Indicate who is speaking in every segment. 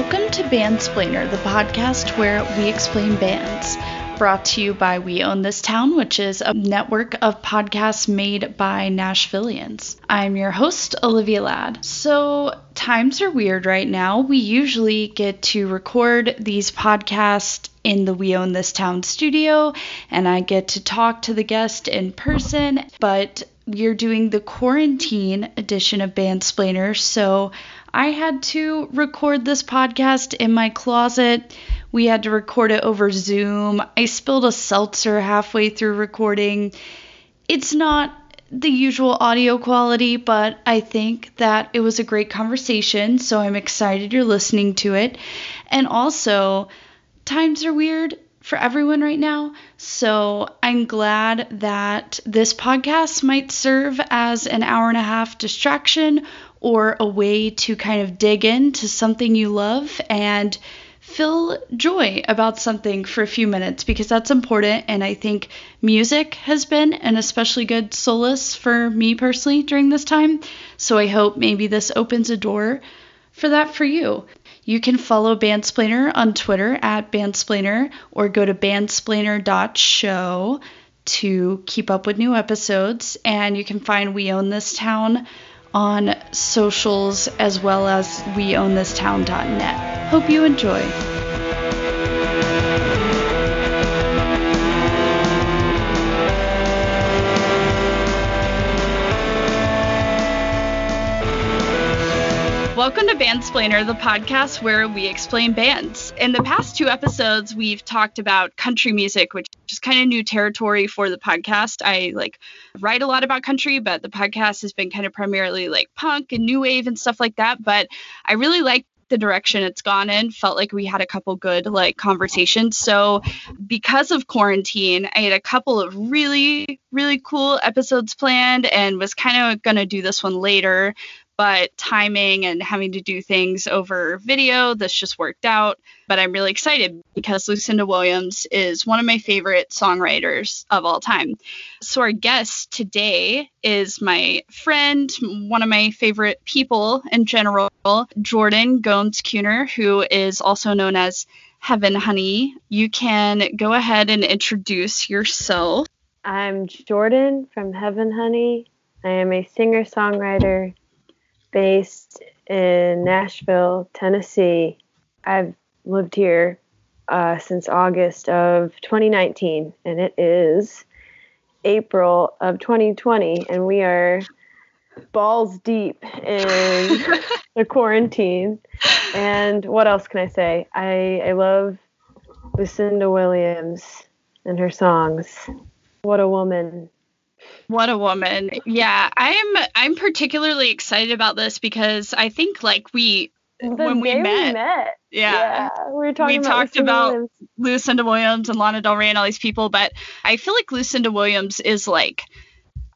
Speaker 1: Welcome to Bandsplainer, the podcast where we explain bands. Brought to you by We Own This Town, which is a network of podcasts made by Nashvillians. I'm your host, Olivia Ladd. So, times are weird right now. We usually get to record these podcasts in the We Own This Town studio, and I get to talk to the guest in person, but we're doing the quarantine edition of Bandsplainer, so I had to record this podcast in my closet. We had to record it over Zoom. I spilled a seltzer halfway through recording. It's not the usual audio quality, but I think that it was a great conversation, so I'm excited you're listening to it. And also, times are weird for everyone right now, so I'm glad that this podcast might serve as an hour and a half distraction or a way to kind of dig into something you love and feel joy about something for a few minutes because that's important. And I think music has been an especially good solace for me personally during this time. So I hope maybe this opens a door for that for you. You can follow Bandsplainer on Twitter at Bandsplainer or go to bandsplainer.show to keep up with new episodes. And you can find We Own This Town on socials as well as weownthistown.net. Hope you enjoy. Welcome to Bandsplainer, the podcast where we explain bands. In the past two episodes, we've talked about country music, which is kind of new territory for the podcast. I like write a lot about country, but the podcast has been kind of primarily like punk and new wave and stuff like that. But I really like the direction it's gone in felt like we had a couple good like conversations so because of quarantine i had a couple of really really cool episodes planned and was kind of going to do this one later but timing and having to do things over video, this just worked out. But I'm really excited because Lucinda Williams is one of my favorite songwriters of all time. So, our guest today is my friend, one of my favorite people in general, Jordan Gomes Kuhner, who is also known as Heaven Honey. You can go ahead and introduce yourself.
Speaker 2: I'm Jordan from Heaven Honey. I am a singer songwriter based in Nashville, Tennessee. I've lived here uh, since August of 2019, and it is April of 2020, and we are balls deep in the quarantine. And what else can I say? I, I love Lucinda Williams and her songs. What a woman.
Speaker 1: What a woman. Yeah, I'm I'm particularly excited about this because I think like we
Speaker 2: the when we met, we met,
Speaker 1: Yeah. yeah.
Speaker 2: we were talking
Speaker 1: we
Speaker 2: about
Speaker 1: talked
Speaker 2: Lucinda
Speaker 1: about
Speaker 2: Williams.
Speaker 1: Lucinda Williams and Lana Del Rey and all these people, but I feel like Lucinda Williams is like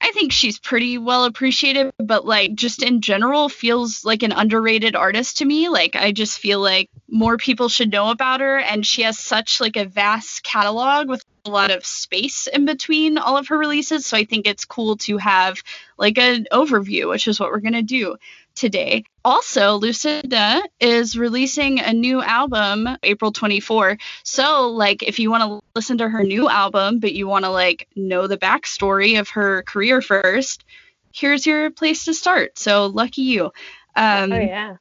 Speaker 1: I think she's pretty well appreciated, but like just in general feels like an underrated artist to me. Like I just feel like more people should know about her and she has such like a vast catalog with a lot of space in between all of her releases. So I think it's cool to have like an overview, which is what we're going to do today. Also, Lucinda is releasing a new album April 24. So, like, if you want to listen to her new album, but you want to like know the backstory of her career first, here's your place to start. So, lucky you. Um,
Speaker 2: oh yeah.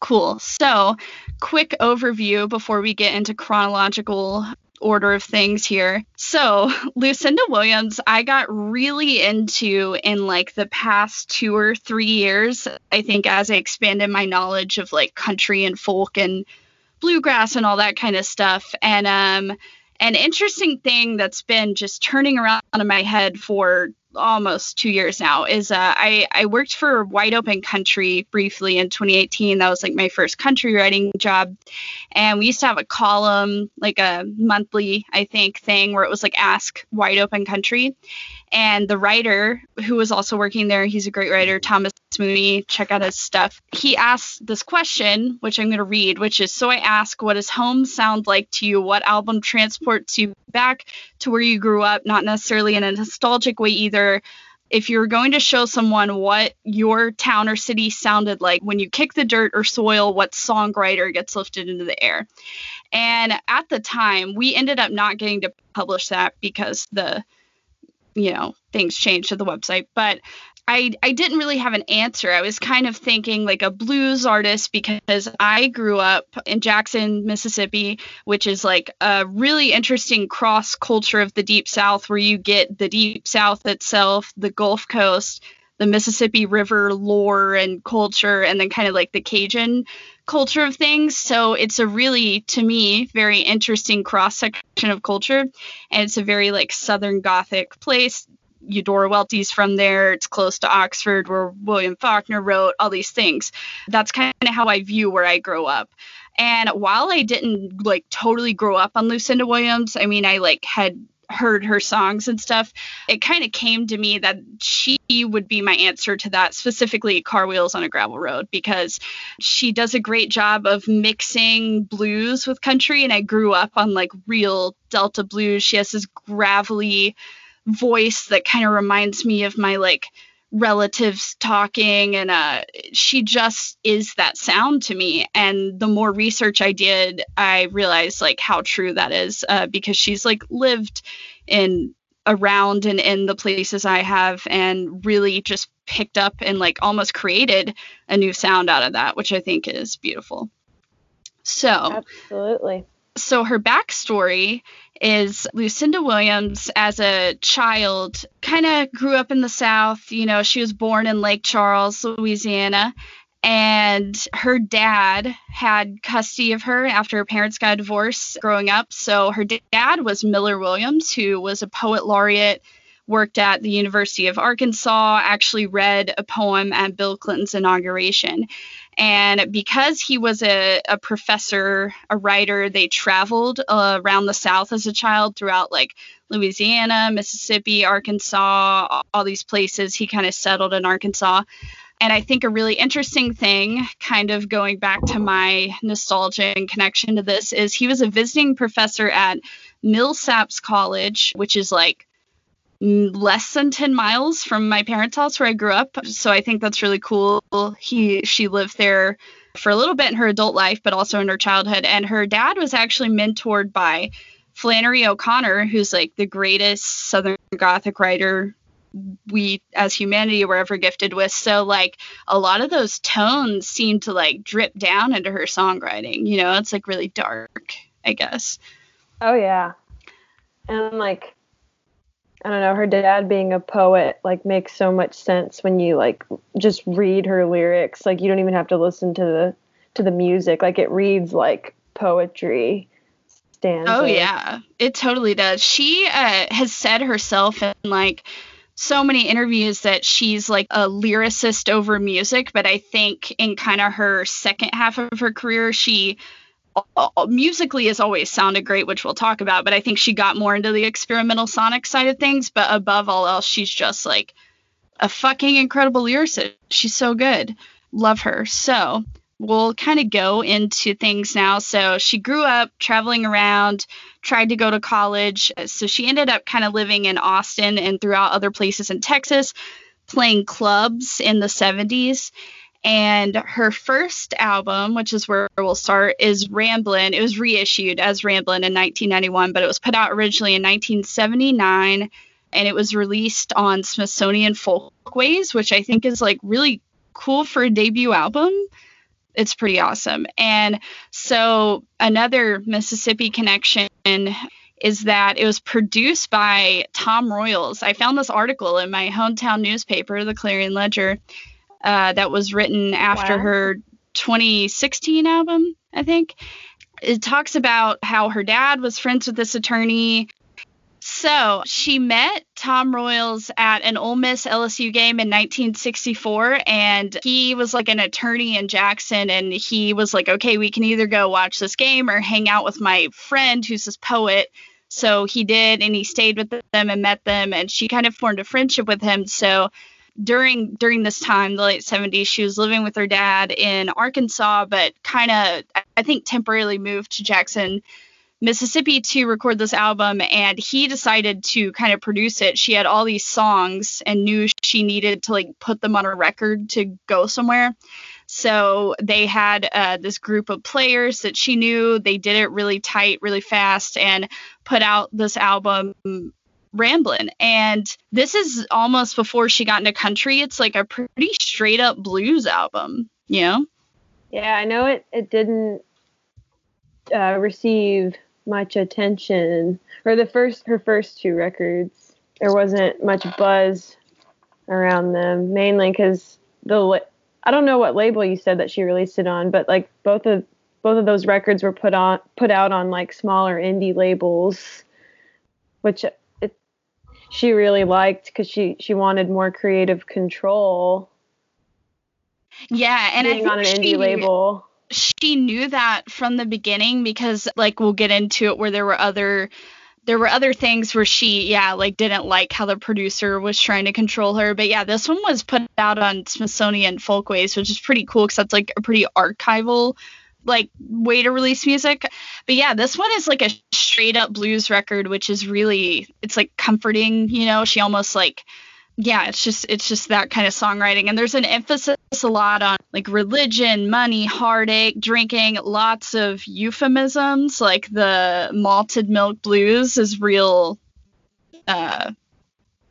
Speaker 1: Cool. So, quick overview before we get into chronological order of things here. So, Lucinda Williams, I got really into in like the past two or three years. I think as I expanded my knowledge of like country and folk and bluegrass and all that kind of stuff. And um, an interesting thing that's been just turning around in my head for almost two years now is uh, I, I worked for Wide Open Country briefly in 2018. That was like my first country writing job. And we used to have a column, like a monthly, I think, thing where it was like Ask Wide Open Country. And the writer who was also working there, he's a great writer, Thomas Mooney, check out his stuff. He asked this question, which I'm going to read, which is So I ask, what does home sound like to you? What album transports you back to where you grew up? Not necessarily in a nostalgic way either, if you're going to show someone what your town or city sounded like when you kick the dirt or soil, what songwriter gets lifted into the air. And at the time, we ended up not getting to publish that because the you know things changed to the website but I, I didn't really have an answer. I was kind of thinking like a blues artist because I grew up in Jackson, Mississippi, which is like a really interesting cross culture of the Deep South where you get the Deep South itself, the Gulf Coast, the Mississippi River lore and culture, and then kind of like the Cajun culture of things. So it's a really, to me, very interesting cross section of culture. And it's a very like Southern Gothic place Eudora Welty's from there. It's close to Oxford, where William Faulkner wrote all these things. That's kind of how I view where I grew up. And while I didn't like totally grow up on Lucinda Williams, I mean, I like had heard her songs and stuff, it kind of came to me that she would be my answer to that, specifically Car Wheels on a Gravel Road, because she does a great job of mixing blues with country. And I grew up on like real Delta blues. She has this gravelly, voice that kind of reminds me of my like relatives talking and uh she just is that sound to me. And the more research i did i realized like how true that is uh, because she's like lived in around and in the places i have and really just picked up and like almost created a new sound out of that which i think is beautiful. So
Speaker 2: absolutely
Speaker 1: so her backstory is Lucinda Williams as a child kind of grew up in the South. You know, she was born in Lake Charles, Louisiana, and her dad had custody of her after her parents got divorced growing up. So her dad was Miller Williams, who was a poet laureate, worked at the University of Arkansas, actually read a poem at Bill Clinton's inauguration. And because he was a, a professor, a writer, they traveled uh, around the South as a child throughout like Louisiana, Mississippi, Arkansas, all these places. He kind of settled in Arkansas. And I think a really interesting thing, kind of going back to my nostalgia and connection to this, is he was a visiting professor at Millsaps College, which is like less than 10 miles from my parents' house where I grew up. So I think that's really cool. He she lived there for a little bit in her adult life, but also in her childhood. And her dad was actually mentored by Flannery O'Connor, who's like the greatest Southern Gothic writer we as humanity were ever gifted with. So like a lot of those tones seem to like drip down into her songwriting. You know, it's like really dark, I guess.
Speaker 2: Oh yeah. And like I don't know, her dad being a poet like makes so much sense when you like just read her lyrics. Like you don't even have to listen to the to the music. Like it reads like poetry. Stanzas.
Speaker 1: Oh yeah, it totally does. She uh, has said herself in like so many interviews that she's like a lyricist over music, but I think in kind of her second half of her career, she Uh, uh, musically has always sounded great, which we'll talk about, but I think she got more into the experimental sonic side of things. But above all else, she's just like a fucking incredible lyricist. She's so good. Love her. So we'll kind of go into things now. So she grew up traveling around, tried to go to college. So she ended up kind of living in Austin and throughout other places in Texas, playing clubs in the 70s. And her first album, which is where we'll start, is Ramblin'. It was reissued as Ramblin' in 1991, but it was put out originally in 1979 and it was released on Smithsonian Folkways, which I think is like really cool for a debut album. It's pretty awesome. And so another Mississippi connection is that it was produced by Tom Royals. I found this article in my hometown newspaper, the Clarion Ledger, uh, that was written after wow. her 2016 album, I think. It talks about how her dad was friends with this attorney. So she met Tom Royals at an Ole Miss LSU game in 1964, and he was like an attorney in Jackson, and he was like, okay, we can either go watch this game or hang out with my friend who's this poet. So he did, and he stayed with them and met them, and she kind of formed a friendship with him. So during during this time, the late 70s, she was living with her dad in Arkansas, but kind of I think temporarily moved to Jackson, Mississippi to record this album and he decided to kind of produce it. She had all these songs and knew she needed to like put them on a record to go somewhere. So they had uh, this group of players that she knew. They did it really tight, really fast, and put out this album Ramblin'. And this is almost before she got into country. It's like a pretty straight up blues album, you know?
Speaker 3: Yeah, I know it, it didn't uh, receive much attention, or the first her first two records, there wasn't much buzz around them, mainly because the I don't know what label you said that she released it on, but like both of both of those records were put on put out on like smaller indie labels, which she really liked because she she wanted more creative control.
Speaker 1: Yeah, and
Speaker 3: being
Speaker 1: I think
Speaker 3: on an indie label
Speaker 1: she knew that from the beginning because like we'll get into it where there were other there were other things where she yeah like didn't like how the producer was trying to control her but yeah this one was put out on smithsonian folkways which is pretty cool because that's like a pretty archival like way to release music but yeah this one is like a straight up blues record which is really it's like comforting you know she almost like yeah, it's just it's just that kind of songwriting, and there's an emphasis a lot on like religion, money, heartache, drinking, lots of euphemisms. Like the malted milk blues is real, uh,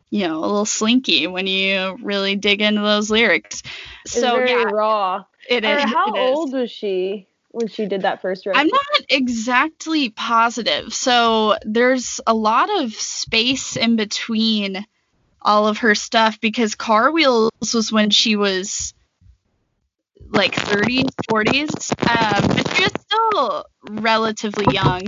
Speaker 1: you know, a little slinky when you really dig into those lyrics.
Speaker 3: it's
Speaker 1: so
Speaker 3: very
Speaker 1: yeah,
Speaker 3: raw.
Speaker 1: It is.
Speaker 3: Or how
Speaker 1: it is.
Speaker 3: old was she when she did that first record?
Speaker 1: I'm not exactly positive. So there's a lot of space in between all of her stuff because Car Wheels was when she was like 30s, 40s, um, but she was still relatively young.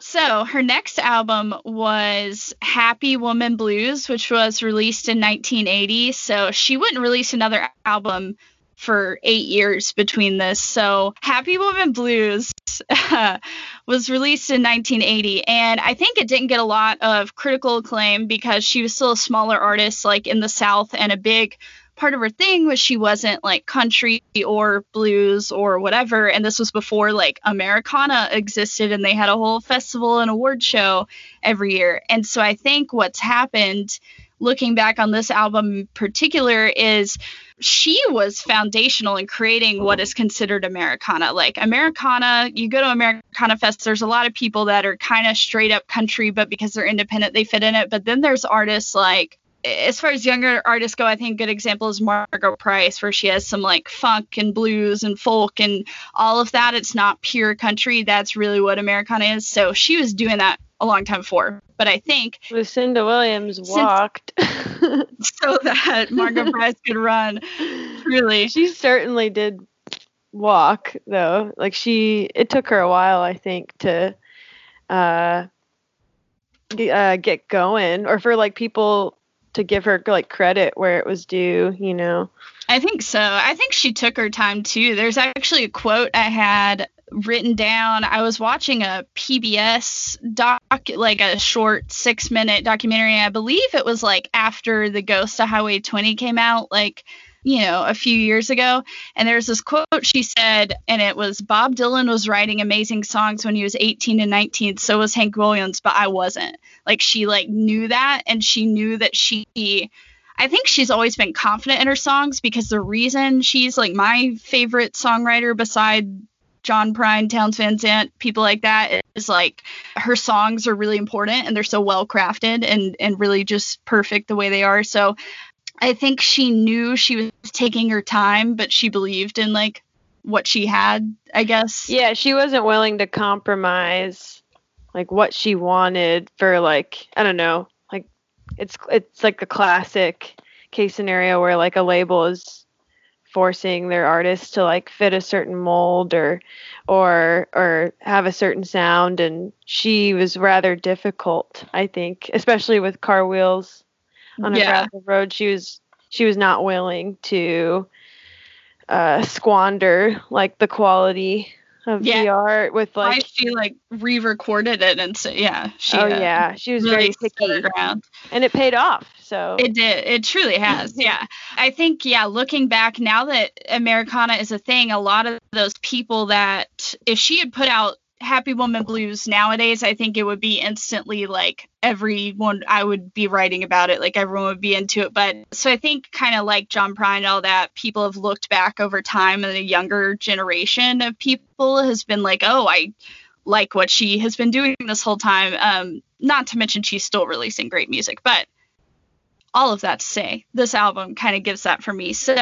Speaker 1: So her next album was Happy Woman Blues, which was released in 1980. So she wouldn't release another album for eight years between this. So Happy Woman Blues was released in 1980, and I think it didn't get a lot of critical acclaim because she was still a smaller artist, like in the South, and a big part of her thing was she wasn't like country or blues or whatever and this was before like americana existed and they had a whole festival and award show every year and so i think what's happened looking back on this album in particular is she was foundational in creating what is considered Americana. Like Americana, you go to Americana Fest, there's a lot of people that are kind of straight up country, but because they're independent, they fit in it. But then there's artists like, as far as younger artists go, I think a good example is Margo Price, where she has some like funk and blues and folk and all of that. It's not pure country. That's really what Americana is. So she was doing that a long time before. But I think
Speaker 3: Lucinda Williams walked.
Speaker 1: so that Margo Price could run. Really,
Speaker 3: she certainly did walk though. Like she it took her a while I think to uh, uh get going or for like people to give her like credit where it was due, you know.
Speaker 1: I think so. I think she took her time too. There's actually a quote I had written down. I was watching a PBS doc, like a short six minute documentary. I believe it was like after The Ghost of Highway 20 came out, like, you know, a few years ago. And there's this quote she said, and it was Bob Dylan was writing amazing songs when he was 18 and 19. So was Hank Williams, but I wasn't. Like, she like knew that, and she knew that she I think she's always been confident in her songs because the reason she's like my favorite songwriter beside John Prine, Townes Van Zandt, people like that is like her songs are really important and they're so well crafted and and really just perfect the way they are. So I think she knew she was taking her time, but she believed in like what she had, I guess.
Speaker 3: Yeah, she wasn't willing to compromise like what she wanted for like I don't know, like it's it's like a classic case scenario where like a label is forcing their artist to like fit a certain mold or or or have a certain sound and she was rather difficult, I think, especially with car wheels on a
Speaker 1: Yeah.
Speaker 3: gravel road. She was she was not willing to uh, squander like the quality of the art with like
Speaker 1: she like re-recorded it and so yeah, she
Speaker 3: oh
Speaker 1: uh,
Speaker 3: yeah she was
Speaker 1: really
Speaker 3: very picky
Speaker 1: ground.
Speaker 3: and it paid off so
Speaker 1: It did. It truly has. Yeah. I think, yeah, looking back now that Americana is a thing, a lot of those people that if she had put out Happy Woman Blues nowadays, I think it would be instantly like everyone I would be writing about it, like everyone would be into it. But so I think kind of like John Prine and all that, people have looked back over time and the younger generation of people has been like, oh, I like what she has been doing this whole time. Um, not to mention she's still releasing great music, but all of that to say, this album kind of gives that for me. So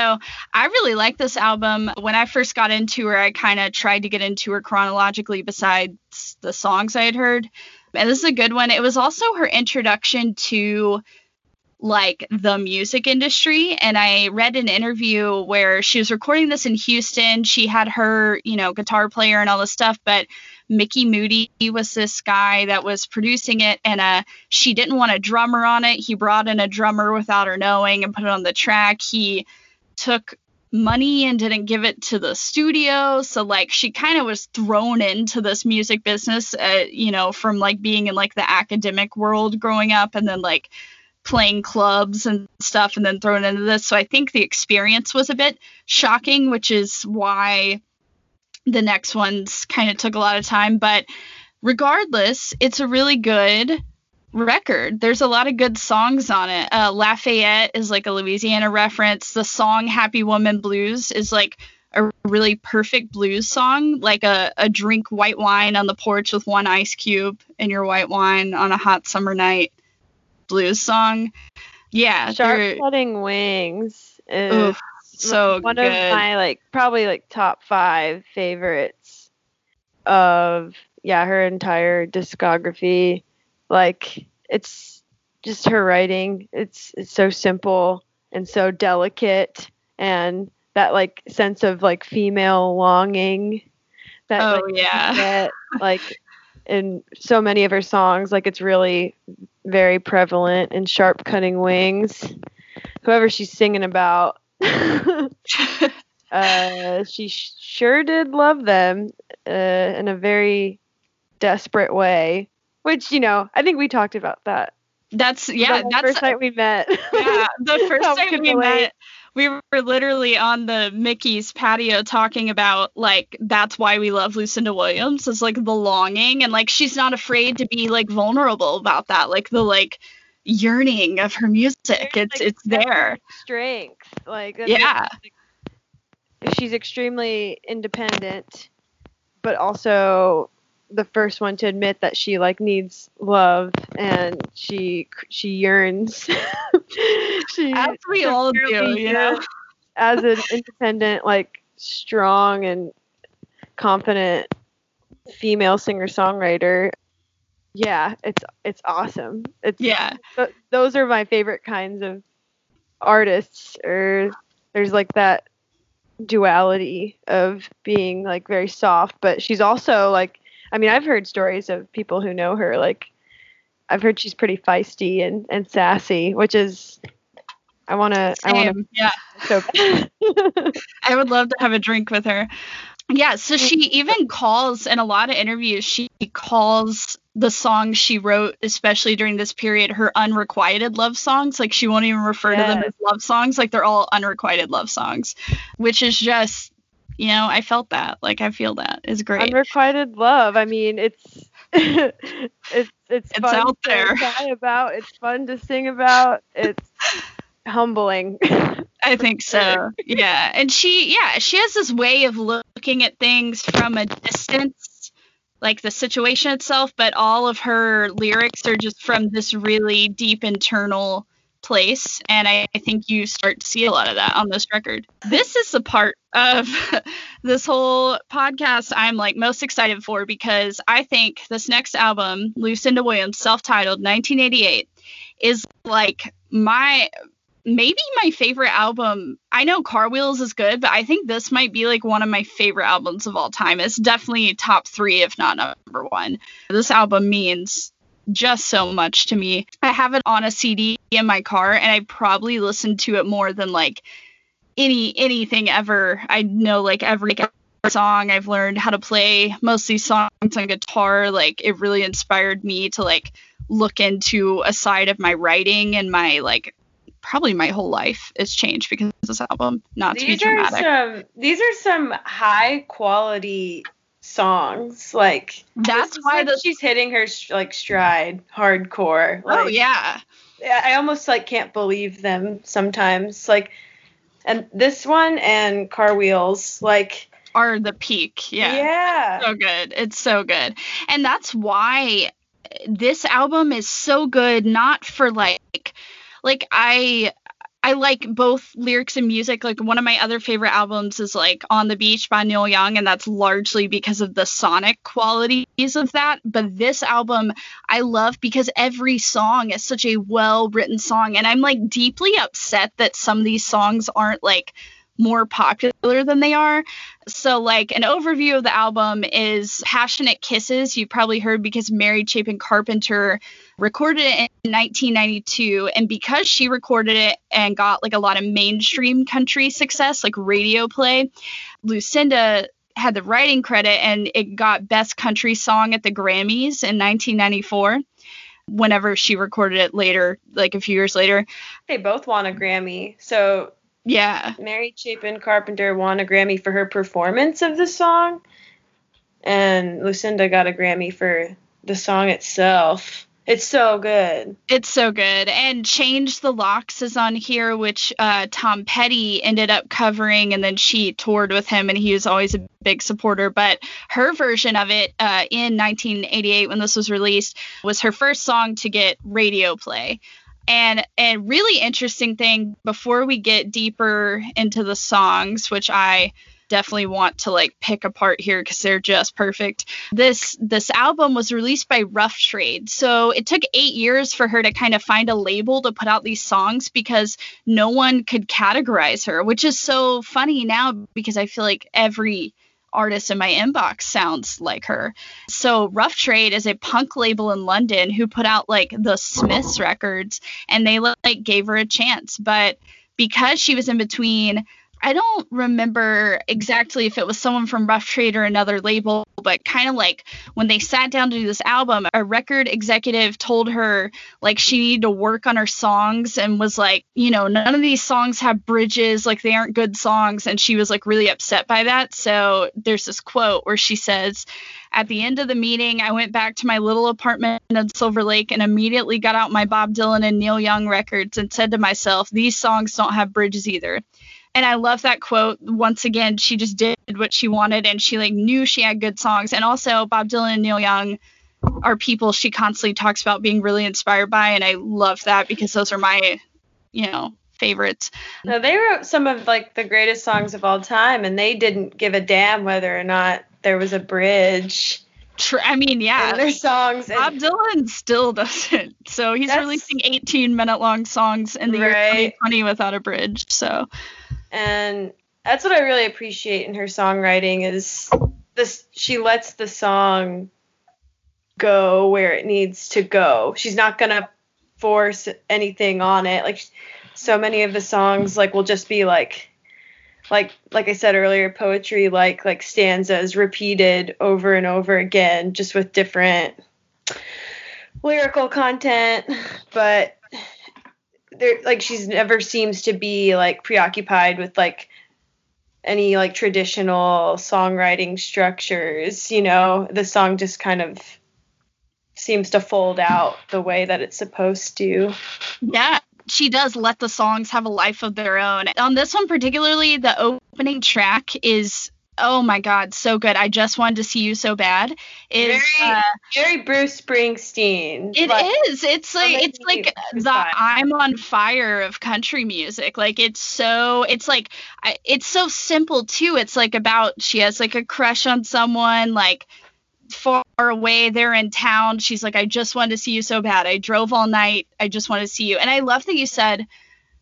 Speaker 1: I really like this album. When I first got into her, I kind of tried to get into her chronologically besides the songs I had heard. And this is a good one. It was also her introduction to like the music industry and I read an interview where she was recording this in Houston. She had her, you know, guitar player and all this stuff, but Mickey Moody was this guy that was producing it, and uh, she didn't want a drummer on it. He brought in a drummer without her knowing and put it on the track. He took money and didn't give it to the studio so like she kind of was thrown into this music business uh, you know from like being in like the academic world growing up and then like playing clubs and stuff and then thrown into this so i think the experience was a bit shocking which is why the next ones kind of took a lot of time, but regardless, it's a really good record. There's a lot of good songs on it. Uh, Lafayette is like a Louisiana reference. The song Happy Woman Blues is like a really perfect blues song, like a, a drink white wine on the porch with one ice cube in your white wine on a hot summer night blues song. Yeah.
Speaker 3: Sharp cutting wings is oof,
Speaker 1: so
Speaker 3: one
Speaker 1: good.
Speaker 3: of my like probably like top five favorites of yeah her entire discography. Like it's just her writing. It's it's so simple and so delicate and that like sense of like female longing that
Speaker 1: oh
Speaker 3: like,
Speaker 1: yeah.
Speaker 3: get, like in so many of her songs. Like it's really very prevalent in sharp cutting wings. Whoever she's singing about uh, she sure did love them uh, in a very desperate way, which you know I think we talked about that.
Speaker 1: That's yeah.
Speaker 3: The
Speaker 1: that's
Speaker 3: first night we met.
Speaker 1: Yeah, the first time we met, we were literally on the Mickey's patio talking about like that's why we love Lucinda Williams is like the longing and like she's not afraid to be like vulnerable about that like the like yearning of her music. There's, it's like, it's there.
Speaker 3: Strength, like
Speaker 1: yeah.
Speaker 3: she's extremely independent, but also the first one to admit that she like needs love and she she yearns.
Speaker 1: she as we all do, you know,
Speaker 3: as an independent, like strong and confident female singer songwriter yeah, it's it's awesome. It's
Speaker 1: yeah.
Speaker 3: Th- those are my favorite kinds of artists. Or there's like that duality of being like very soft, but she's also like. I mean, I've heard stories of people who know her. Like, I've heard she's pretty feisty and and sassy, which is. I want to. I want to.
Speaker 1: Yeah.
Speaker 3: So.
Speaker 1: I would love to have a drink with her. Yeah, so she even calls in a lot of interviews, she calls the songs she wrote, especially during this period, her unrequited love songs. Like she won't even refer yes. to them as love songs. Like they're all unrequited love songs, which is just, you know, I felt that. Like I feel that is great.
Speaker 3: Unrequited love. I mean, it's it's it's,
Speaker 1: it's out there.
Speaker 3: About. It's fun to sing about. It's humbling.
Speaker 1: I think so. Yeah. And she, yeah, she has this way of looking at things from a distance, like the situation itself, but all of her lyrics are just from this really deep internal place. And I, I think you start to see a lot of that on this record. This is the part of this whole podcast I'm like most excited for because I think this next album, Lucinda Williams, self titled 1988, is like my maybe my favorite album. I know Car Wheels is good, but I think this might be like one of my favorite albums of all time. It's definitely top three, if not number one. This album means just so much to me. I have it on a CD in my car, and I probably listened to it more than like any anything ever. I know like every song I've learned how to play mostly songs on guitar. Like it really inspired me to like look into a side of my writing and my like probably my whole life is changed because of this album. Not these to be dramatic.
Speaker 4: Are some, these are some high quality
Speaker 3: songs. Like
Speaker 1: that's why
Speaker 3: the, she's hitting her like stride hardcore.
Speaker 1: Oh, like, oh yeah.
Speaker 3: I almost like can't believe them sometimes. Like and this one and Car Wheels like
Speaker 1: are the peak. Yeah.
Speaker 3: Yeah.
Speaker 1: So good. It's so good. And that's why this album is so good not for like like I I like both lyrics and music. Like one of my other favorite albums is like On the Beach by Neil Young, and that's largely because of the sonic qualities of that. But this album I love because every song is such a well written song, and I'm like deeply upset that some of these songs aren't like more popular than they are. So, like, an overview of the album is Passionate Kisses. You've probably heard because Mary Chapin Carpenter recorded it in 1992. And because she recorded it and got like a lot of mainstream country success, like radio play, Lucinda had the writing credit and it got Best Country Song at the Grammys in 1994 whenever she recorded it later, like a few years later.
Speaker 3: They both won a Grammy. So
Speaker 1: yeah.
Speaker 3: Mary Chapin Carpenter won a Grammy for her performance of the song, and Lucinda got a Grammy for the song itself. It's so good.
Speaker 1: It's so good. And Change the Locks is on here, which uh, Tom Petty ended up covering, and then she toured with him, and he was always a big supporter. But her version of it uh, in 1988, when this was released, was her first song to get radio play. And a really interesting thing before we get deeper into the songs, which I definitely want to like pick apart here because they're just perfect. This this album was released by Rough Trade. So it took 8 years for her to kind of find a label to put out these songs because no one could categorize her, which is so funny now because I feel like every artist in my inbox sounds like her. So Rough Trade is a punk label in London who put out like the Smiths records and they like gave her a chance. But because she was in between I don't remember exactly if it was someone from Rough Trade or another label, but kind of like when they sat down to do this album, a record executive told her like she needed to work on her songs and was like, you know, none of these songs have bridges, like they aren't good songs. And she was like really upset by that. So there's this quote where she says, at the end of the meeting, I went back to my little apartment in Silver Lake and immediately got out my Bob Dylan and Neil Young records and said to myself, these songs don't have bridges either. And I love that quote. Once again, she just did what she wanted and she like knew she had good songs. And also Bob Dylan and Neil Young are people she constantly talks about being really inspired by and I love that because those are my, you know, favorites.
Speaker 3: No, they wrote some of like the greatest songs of all time and they didn't give a damn whether or not there was a bridge.
Speaker 1: I mean, yeah.
Speaker 3: their songs.
Speaker 1: Bob Dylan still doesn't. So he's releasing 18 minute long songs in the right. year 2020 without a bridge. So
Speaker 3: and that's what I really appreciate in her songwriting is this she lets the song go where it needs to go. She's not going to force anything on it. Like so many of the songs like will just be like like like I said earlier poetry like like stanzas repeated over and over again just with different lyrical content, but there like she's never seems to be like preoccupied with like any like traditional songwriting structures you know? The song just kind of seems to fold out the way that it's supposed to.
Speaker 1: Yeah she does let the songs have a life of their own. On this one particularly the opening track is oh my god so good. I just wanted to see you so bad. Is
Speaker 3: very, uh, very bruce springsteen
Speaker 1: It like, is. it's like it's like the i'm on fire of country music. Like it's so it's like it's so simple too. It's like about she has like a crush on someone like far away they're in town. She's like i just wanted to see you so bad. I drove all night. I just want to see you. And i love that you said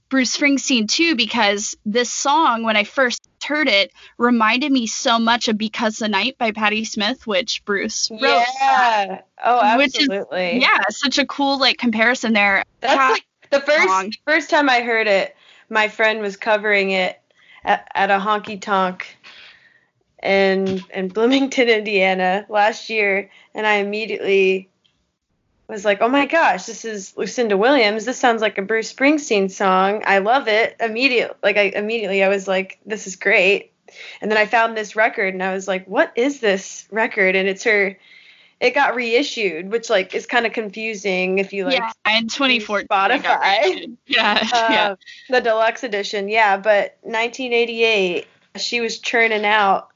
Speaker 1: Bruce Springsteen too because this song when I first heard it reminded me so much of Because the Night by Patti Smith which Bruce wrote.
Speaker 3: Yeah. Oh, absolutely.
Speaker 1: Is, yeah, such a cool like comparison there.
Speaker 3: That's like the first first time I heard it, my friend was covering it at, at a honky tonk in in Bloomington, Indiana last year and I immediately was like, oh my gosh, this is Lucinda Williams. This sounds like a Bruce Springsteen song. I love it. Immediately, like I immediately, I was like, this is great. And then I found this record and I was like, what is this record? And it's her it got reissued, which like is kind of confusing if you like
Speaker 1: yeah, in 2014
Speaker 3: Spotify.
Speaker 1: Yeah, uh, yeah.
Speaker 3: The deluxe edition, yeah. But 1988, she was churning out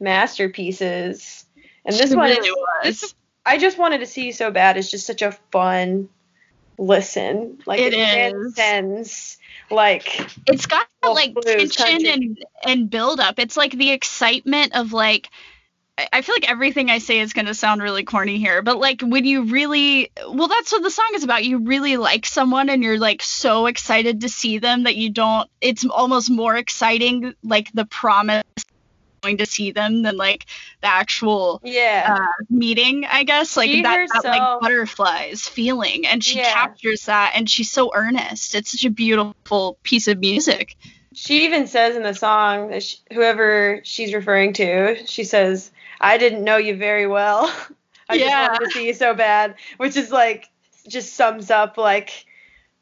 Speaker 3: masterpieces, and this
Speaker 1: she
Speaker 3: one
Speaker 1: really
Speaker 3: is,
Speaker 1: was.
Speaker 3: This, I just wanted to see you so bad. It's just such a fun listen. Like
Speaker 1: It
Speaker 3: it,
Speaker 1: is.
Speaker 3: transcends like
Speaker 1: it's got like tension and and build up. It's like the excitement of like I- feel like everything I say is going to sound really corny here, but like when you really, well, that's what the song is about. You really like someone and you're like so excited to see them that you don't, it's almost more exciting, like the promise going to see them than like the actual
Speaker 3: yeah.
Speaker 1: uh, meeting, I guess. Like
Speaker 3: She
Speaker 1: that, that like butterflies feeling. And she
Speaker 3: Yeah.
Speaker 1: captures that and she's so earnest. It's such a beautiful piece of music.
Speaker 3: She even says in the song, that sh whoever she's referring to, she says, "I didn't know you very well. I
Speaker 1: Yeah.
Speaker 3: just wanted to see you so bad," which is like just sums up like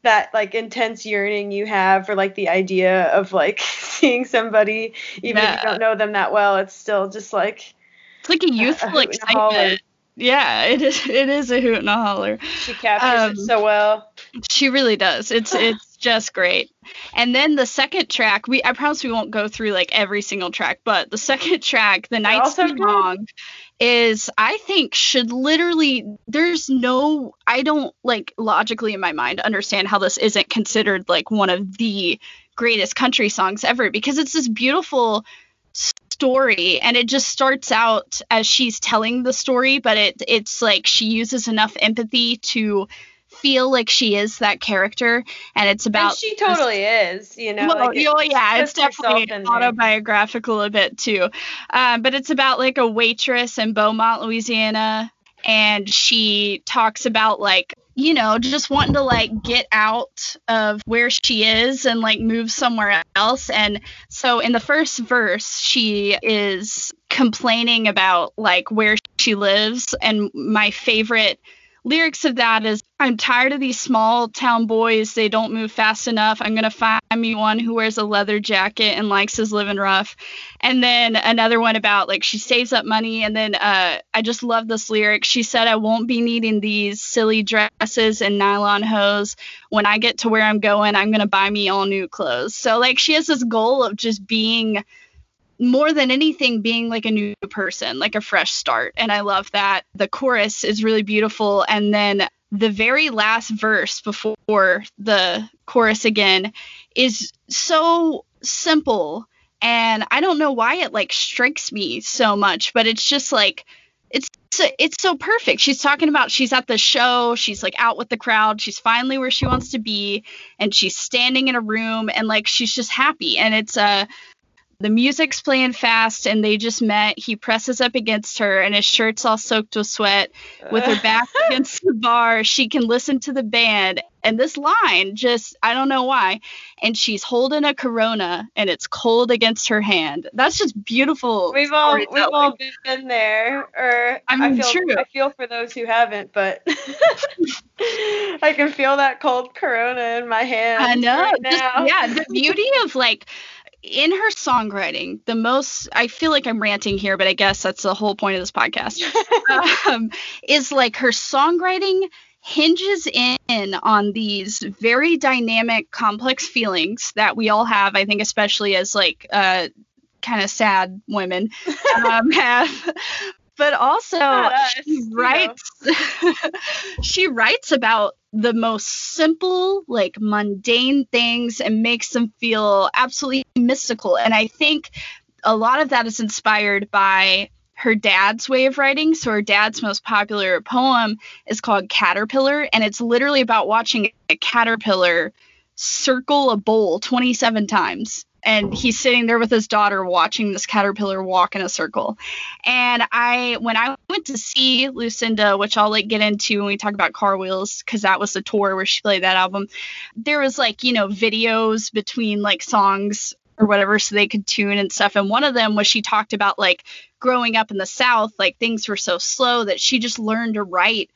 Speaker 3: that like intense yearning you have for like the idea of like seeing somebody even if you don't know them that well. It's still just like
Speaker 1: It's like a youthful
Speaker 3: a
Speaker 1: excitement. Yeah, it is. It is a hoot and a holler.
Speaker 3: she captures it
Speaker 1: Um,
Speaker 3: so well.
Speaker 1: She really does. It's it's just great. And then the second track, we I promise we won't go through like every single track, but the second track, the night's too long, is I think should literally. There's no. I don't like logically in my mind understand how this isn't considered like one of the greatest country songs ever because it's this beautiful story and it just starts out as she's telling the story but it it's like she uses enough empathy to feel like she is that character and it's about
Speaker 3: and she totally is, you know.
Speaker 1: well,
Speaker 3: like, it-
Speaker 1: oh, yeah, it's definitely
Speaker 3: in there.
Speaker 1: autobiographical a bit too. Um, but it's about like a waitress in Beaumont, Louisiana, and she talks about like you know just wanting to like get out of where she is and like move somewhere else. And so in the first verse, she is complaining about like where she lives, and my favorite lyrics of that is I'm tired of these small town boys. They don't move fast enough. I'm going to find me one who wears a leather jacket and likes his living rough. And then another one about like she saves up money. And then uh, I just love this lyric. She said, I won't be needing these silly dresses and nylon hose. When I get to where I'm going, I'm going to buy me all new clothes. So like she has this goal of just being more than anything being like a new person, like a fresh start. And I love that. The chorus is really beautiful. And then the very last verse before the chorus again is so simple. And I don't know why it like strikes me so much, but it's just like, it's so, it's so perfect. She's talking about she's at the show, she's like out with the crowd, she's finally where she wants to be, and she's standing in a room and like she's just happy. And it's uh the music's playing fast and they just met. He presses up against her and his shirt's all soaked with sweat. With her back against the bar, she can listen to the band. And this line just, I don't know why. And she's holding a corona and it's cold against her hand. That's just beautiful.
Speaker 3: We've all we've all been there, or
Speaker 1: I mean,
Speaker 3: feel
Speaker 1: true.
Speaker 3: I feel for those who haven't, but I can feel that cold Corona in my hand.
Speaker 1: I know.
Speaker 3: right
Speaker 1: Just- yeah, the beauty of like in her songwriting, the most I feel like I'm ranting here, but I guess that's the whole point of this podcast. um, is like her songwriting hinges in on these very dynamic, complex feelings that we all have. I think, especially as like uh, kind of sad women um, have. But also,
Speaker 3: us,
Speaker 1: she
Speaker 3: you know.
Speaker 1: writes. she writes about the most simple, like mundane things, and makes them feel absolutely mystical. And I think a lot of that is inspired by her dad's way of writing. So her dad's most popular poem is called Caterpillar, and it's literally about watching a caterpillar circle a bowl 27 times. And he's sitting there with his daughter watching this caterpillar walk in a circle. And I, when I went to see Lucinda, which I'll like get into when we talk about Car Wheels, because that was the tour where she played that album, there was like, you know, videos between like songs or whatever so they could tune and stuff. And one of them was she talked about like growing up in the South, like things were so slow that she just learned to write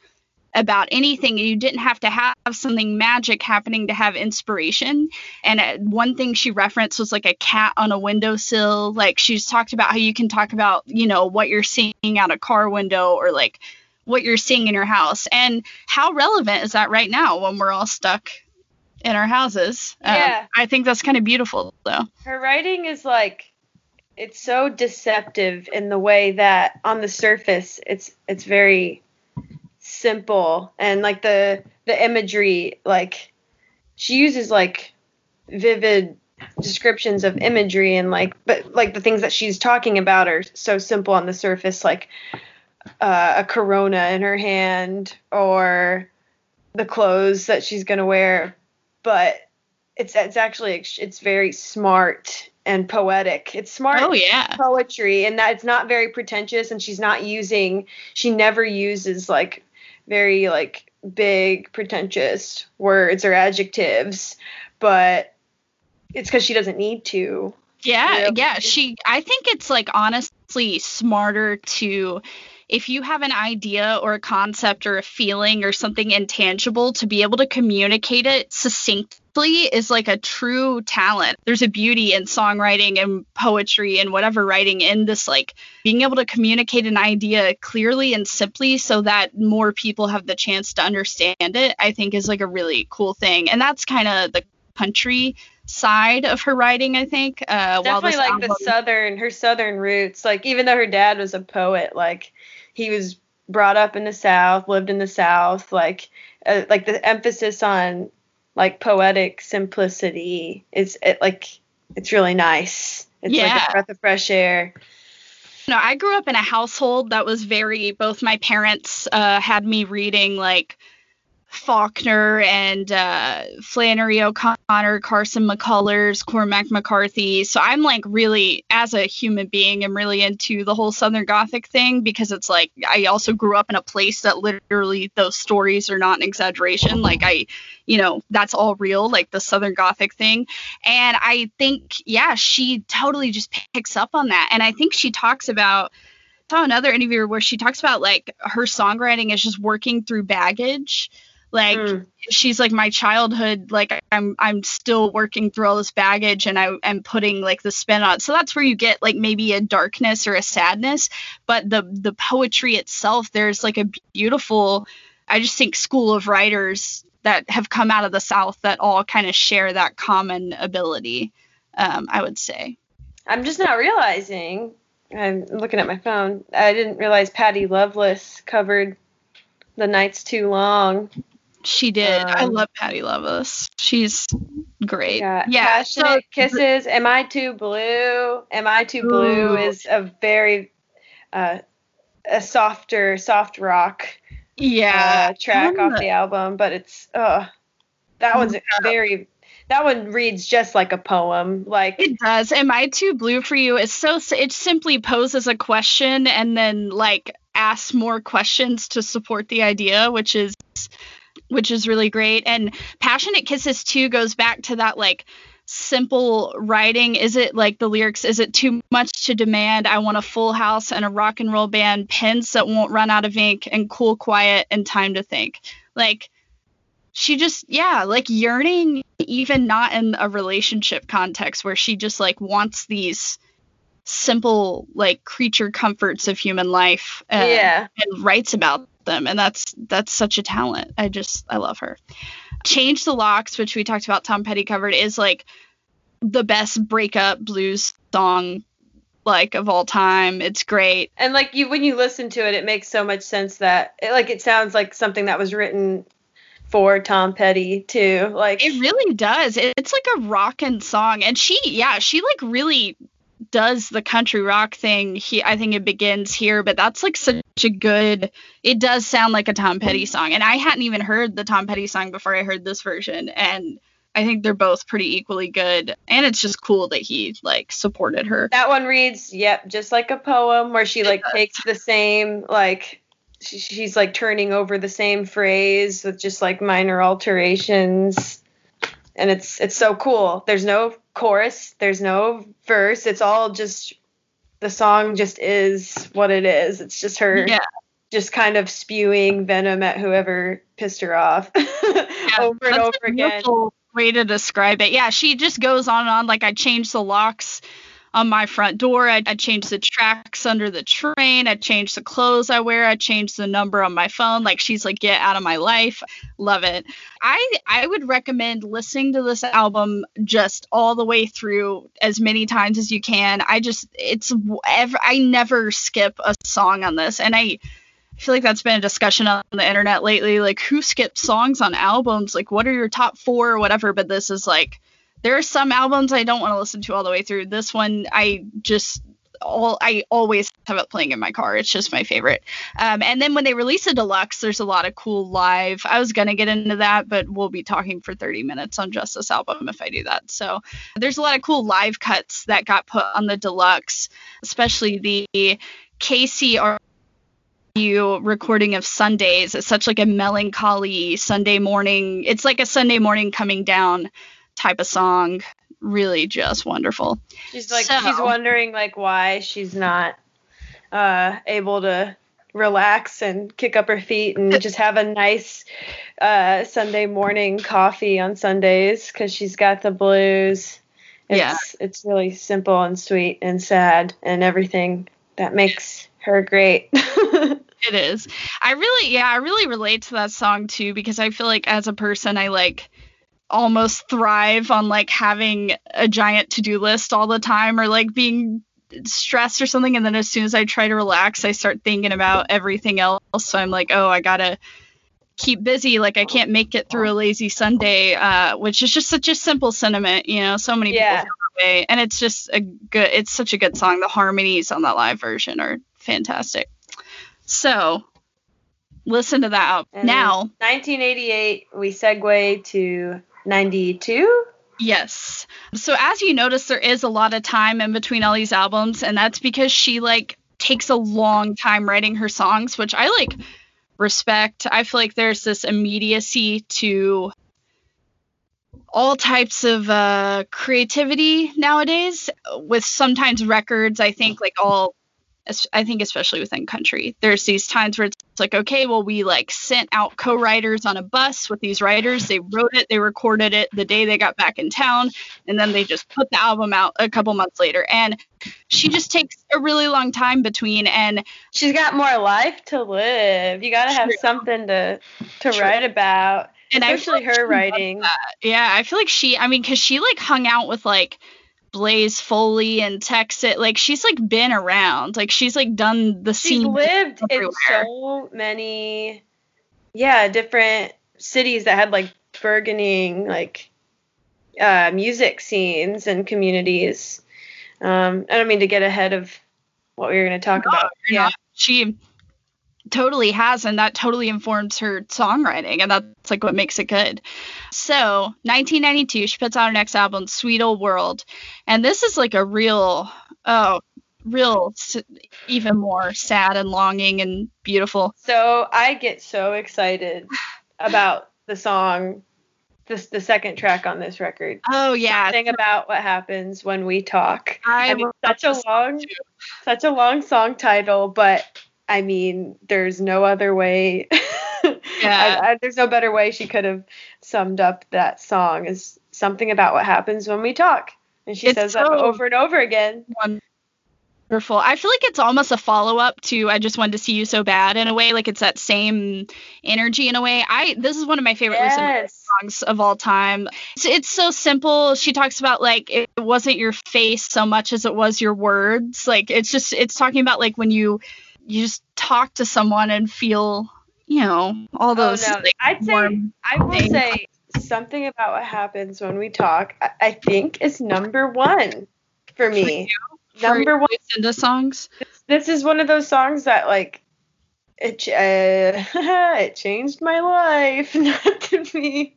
Speaker 1: about anything. You didn't have to have something magic happening to have inspiration. And uh, one thing she referenced was like a cat on a windowsill. Like she's talked about how you can talk about, you know, what you're seeing out a car window or like what you're seeing in your house. And how relevant is that right now when we're all stuck in our houses? Um,
Speaker 3: Yeah.
Speaker 1: I think that's kind of beautiful though.
Speaker 3: Her writing is like it's so deceptive in the way that on the surface it's it's very simple and like the the imagery like she uses like vivid descriptions of imagery and like but like the things that she's talking about are so simple on the surface like uh, a corona in her hand or the clothes that she's going to wear but it's it's actually it's very smart and poetic it's smart
Speaker 1: Oh yeah.
Speaker 3: poetry and that it's not very pretentious and she's not using she never uses like very like big pretentious words or adjectives but it's because she doesn't need to
Speaker 1: Yeah,
Speaker 3: Yeah.
Speaker 1: yeah. She I think it's like honestly smarter to if you have an idea or a concept or a feeling or something intangible to be able to communicate it succinctly is like a true talent. There's a beauty in songwriting and poetry and whatever writing in this like being able to communicate an idea clearly and simply so that more people have the chance to understand it. I think is like a really cool thing. And that's kind of the country side of her writing, I think. Uh,
Speaker 3: definitely like the southern her southern roots like even though her dad was a poet like he was brought up in the south lived in the south like uh, like the emphasis on like poetic simplicity is it like it's really nice it's like a breath of fresh air
Speaker 1: No, I grew up in a household that was very. Both my parents uh, had me reading like Faulkner and uh, Flannery O'Connor, Carson McCullers, Cormac McCarthy. So I'm like really, as a human being, I'm really into the whole Southern Gothic thing because it's like I also grew up in a place that literally those stories are not an exaggeration. Like I, you know, that's all real, like the Southern Gothic thing. And I think, yeah, she totally just picks up on that. And I think she talks about saw another interview where she talks about like her songwriting is just working through baggage. Like
Speaker 3: Mm.
Speaker 1: she's like my childhood, like I'm I'm still working through all this baggage and I am putting like the spin on it. So that's where you get like maybe a darkness or a sadness. But the the poetry itself, there's like a beautiful I just think school of writers that have come out of the South that all kind of share that common ability. Um, I would say.
Speaker 3: i'm just not realizing i'm looking at my phone i didn't realize patty loveless covered the night's too long
Speaker 1: She did. I
Speaker 3: Um,
Speaker 1: love Patty Loveless. She's great.
Speaker 3: Yeah,
Speaker 1: Yeah.
Speaker 3: passionate
Speaker 1: so-
Speaker 3: kisses. Am I too blue? Am I too blue
Speaker 1: Ooh.
Speaker 3: is a very uh, a softer, soft rock
Speaker 1: yeah.
Speaker 3: uh, track off the album, but it's uh that one's very that one reads just like a poem. Like
Speaker 1: It does. Am I too blue for you? It's so it simply poses a question and then like asks more questions to support the idea, which is which is really great. And Passionate Kisses too goes back to that like simple writing. Is it like the lyrics? Is it too much to demand? I want a full house and a rock and roll band, pens that won't run out of ink, and cool, quiet, and time to think. Like she just yeah like yearning even not in a relationship context where she just like wants these simple like creature comforts of human life uh,
Speaker 3: yeah,
Speaker 1: and writes about them. And that's that's such a talent. I just i love her. Change the locks which we talked about tom petty covered is like the best breakup blues song like of all time. It's great.
Speaker 3: And like you when you listen to it, it makes so much sense that it, like it sounds like something that was written for Tom Petty too. Like
Speaker 1: It really does. It- It's like a rockin' song, and she, yeah, she like really does the country rock thing. He, I think it begins here, but that's like such a good. It does sound like a Tom Petty song, and I hadn't even heard the Tom Petty song before I heard this version, and I think they're both pretty equally good. And it's just cool that he like supported her.
Speaker 3: That one reads, yep, just like a poem where she like takes the same like she's like turning over the same phrase with just like minor alterations. And it's it's so cool. There's no chorus, there's no verse. It's all just the song just is what it is. It's just her
Speaker 1: Yeah.
Speaker 3: just kind of spewing venom at whoever pissed her off yeah, over and over again.
Speaker 1: Way to describe it. Yeah, she just goes on and on. Like I changed the locks on my front door. I, I the tracks under the train. I changed the clothes I wear. I changed the number on my phone. Like she's like, get out of my life. Love it. I I would recommend listening to this album just all the way through as many times as you can. I just it's I never skip a song on this, and I. I feel like that's been a discussion on the internet lately. Like, who skips songs on albums? Like, what are your top four or whatever? But this is like, there are some albums I don't want to listen to all the way through. This one I just all I always have it playing in my car. It's just my favorite. Um, and then when they release a deluxe, there's a lot of cool live. I was gonna get into that, but we'll be talking for 30 minutes on just this album if I do that. So there's a lot of cool live cuts that got put on the deluxe, especially the KCR recording of Sundays. It's such like a melancholy Sunday morning. It's like a Sunday morning coming down type of song. Really just wonderful.
Speaker 3: She's like so, she's wondering like why she's not uh, able to relax and kick up her feet and just have a nice uh, Sunday morning coffee on Sundays because she's got the blues. It's, yeah. It's really simple and sweet and sad and everything that makes her great.
Speaker 1: it is. I really, yeah, I really relate to that song too because I feel like as a person, I like almost thrive on like having a giant to-do list all the time or like being stressed or something. And then as soon as I try to relax I start thinking about everything else. So I'm like oh I got to keep busy. Like I can't make it through a lazy Sunday uh, which is just such a simple sentiment you know so many yeah. people feel that way. And it's just a good it's such a good song. The harmonies on that live version are fantastic. So listen to that and now
Speaker 3: 1988 we segue to 92?
Speaker 1: Yes. So as you notice, there is a lot of time in between all these albums, and that's because she like takes a long time writing her songs, which I like respect. I feel like there's this immediacy to all types of uh, creativity nowadays. With sometimes records, I think like all I think especially within country, there's these times where it's like, okay, well, we like sent out co-writers on a bus with these writers. They wrote it, they recorded it the day they got back in town, and then they just put the album out a couple months later. And she just takes a really long time between, and
Speaker 3: she's got more life to live. You got to have something to to True. write about. And especially her writing.
Speaker 1: Yeah, I feel like she. I mean, because she like hung out with like Blaze Foley and Texas. Like she's like been around. Like she's like done the she's scene.
Speaker 3: lived everywhere. in so many, yeah, different cities that had like burgeoning like uh, music scenes and communities. Um, I don't mean to get ahead of what we were going to talk no, about.
Speaker 1: Yeah, not. she totally has and that totally informs her songwriting and that's like what makes it good. So 1992 she puts out her next album sweet old world and this is like a real oh real even more sad and longing and beautiful.
Speaker 3: So i get so excited about the song this the second track on this record.
Speaker 1: Oh yeah.
Speaker 3: Thing about what happens when we talk. I, I mean such a long such a long song title but I mean, there's no other way. yeah. I, I, there's no better way she could have summed up that song is something about what happens when we talk. And she it's says so that over and over again.
Speaker 1: Wonderful. I feel like it's almost a follow up to I just wanted to see you so bad in a way. Like it's that same energy in a way. I this is one of my favorite yes. songs of all time. It's, it's so simple. She talks about like it wasn't your face so much as it was your words. Like it's just it's talking about like when you you just talk to someone and feel, you know, all oh, those. Oh, no.
Speaker 3: like, I'd say I will things. say something about what happens when we talk. I, I think is number one for me.
Speaker 1: For number for one. Into songs.
Speaker 3: This, this, is one of those songs that like it uh, it changed my life. Not to be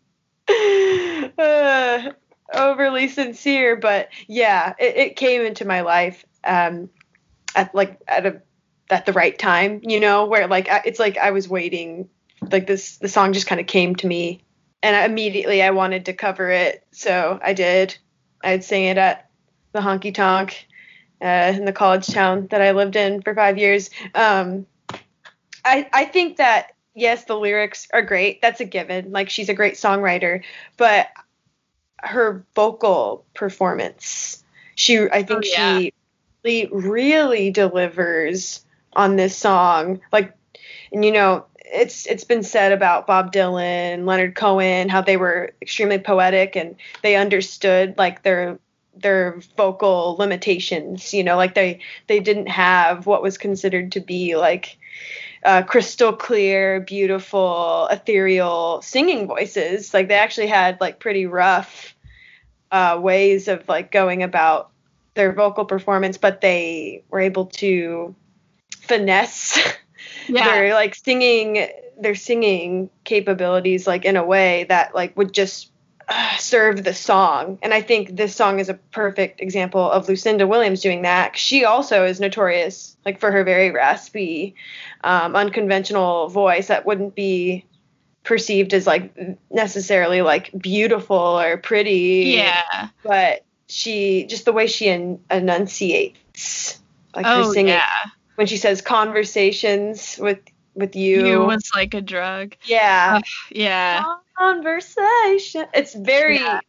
Speaker 3: uh, overly sincere, but yeah, it, it came into my life um, at like at a at the right time, you know, where like it's like I was waiting, like this the song just kind of came to me, and immediately I wanted to cover it, so I did. I'd sing it at the honky tonk uh, in the college town that I lived in for five years. Um, I, I I think that yes, the lyrics are great. That's a given. Like she's a great songwriter, but her vocal performance, she I think
Speaker 1: Oh, yeah.
Speaker 3: she really, really delivers on this song. Like, and you know, it's it's been said about Bob Dylan, Leonard Cohen, how they were extremely poetic and they understood like their their vocal limitations. You know, like they they didn't have what was considered to be like uh, crystal clear, beautiful, ethereal singing voices. Like they actually had like pretty rough uh, ways of like going about their vocal performance, but they were able to finesse
Speaker 1: Yeah.
Speaker 3: their like singing their singing capabilities like in a way that like would just uh, serve the song and i think this song is a perfect example of lucinda williams doing that she also is notorious like for her very raspy um, unconventional voice that wouldn't be perceived as like necessarily like beautiful or pretty
Speaker 1: Yeah.
Speaker 3: but she just the way she en- enunciates like her
Speaker 1: Oh
Speaker 3: singing
Speaker 1: yeah.
Speaker 3: When she says conversations with with you,
Speaker 1: You was like a drug.
Speaker 3: yeah
Speaker 1: Yeah.
Speaker 3: conversation it's very
Speaker 1: Yeah.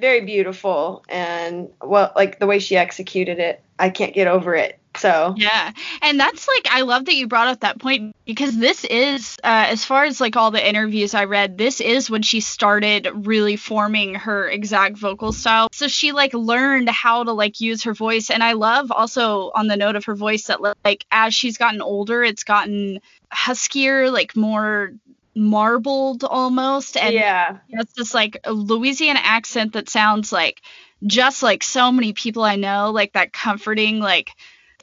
Speaker 3: very beautiful and well like the way she executed it i can't get over it so
Speaker 1: Yeah. And that's like I love that you brought up that point because this is uh, as far as like all the interviews I read, this is when she started really forming her exact vocal style. So she like learned how to like use her voice and I love also on the note of her voice that like as she's gotten older, it's gotten huskier, like more marbled almost and
Speaker 3: yeah
Speaker 1: it's this like a Louisiana accent that sounds like just like so many people I know, like that comforting, like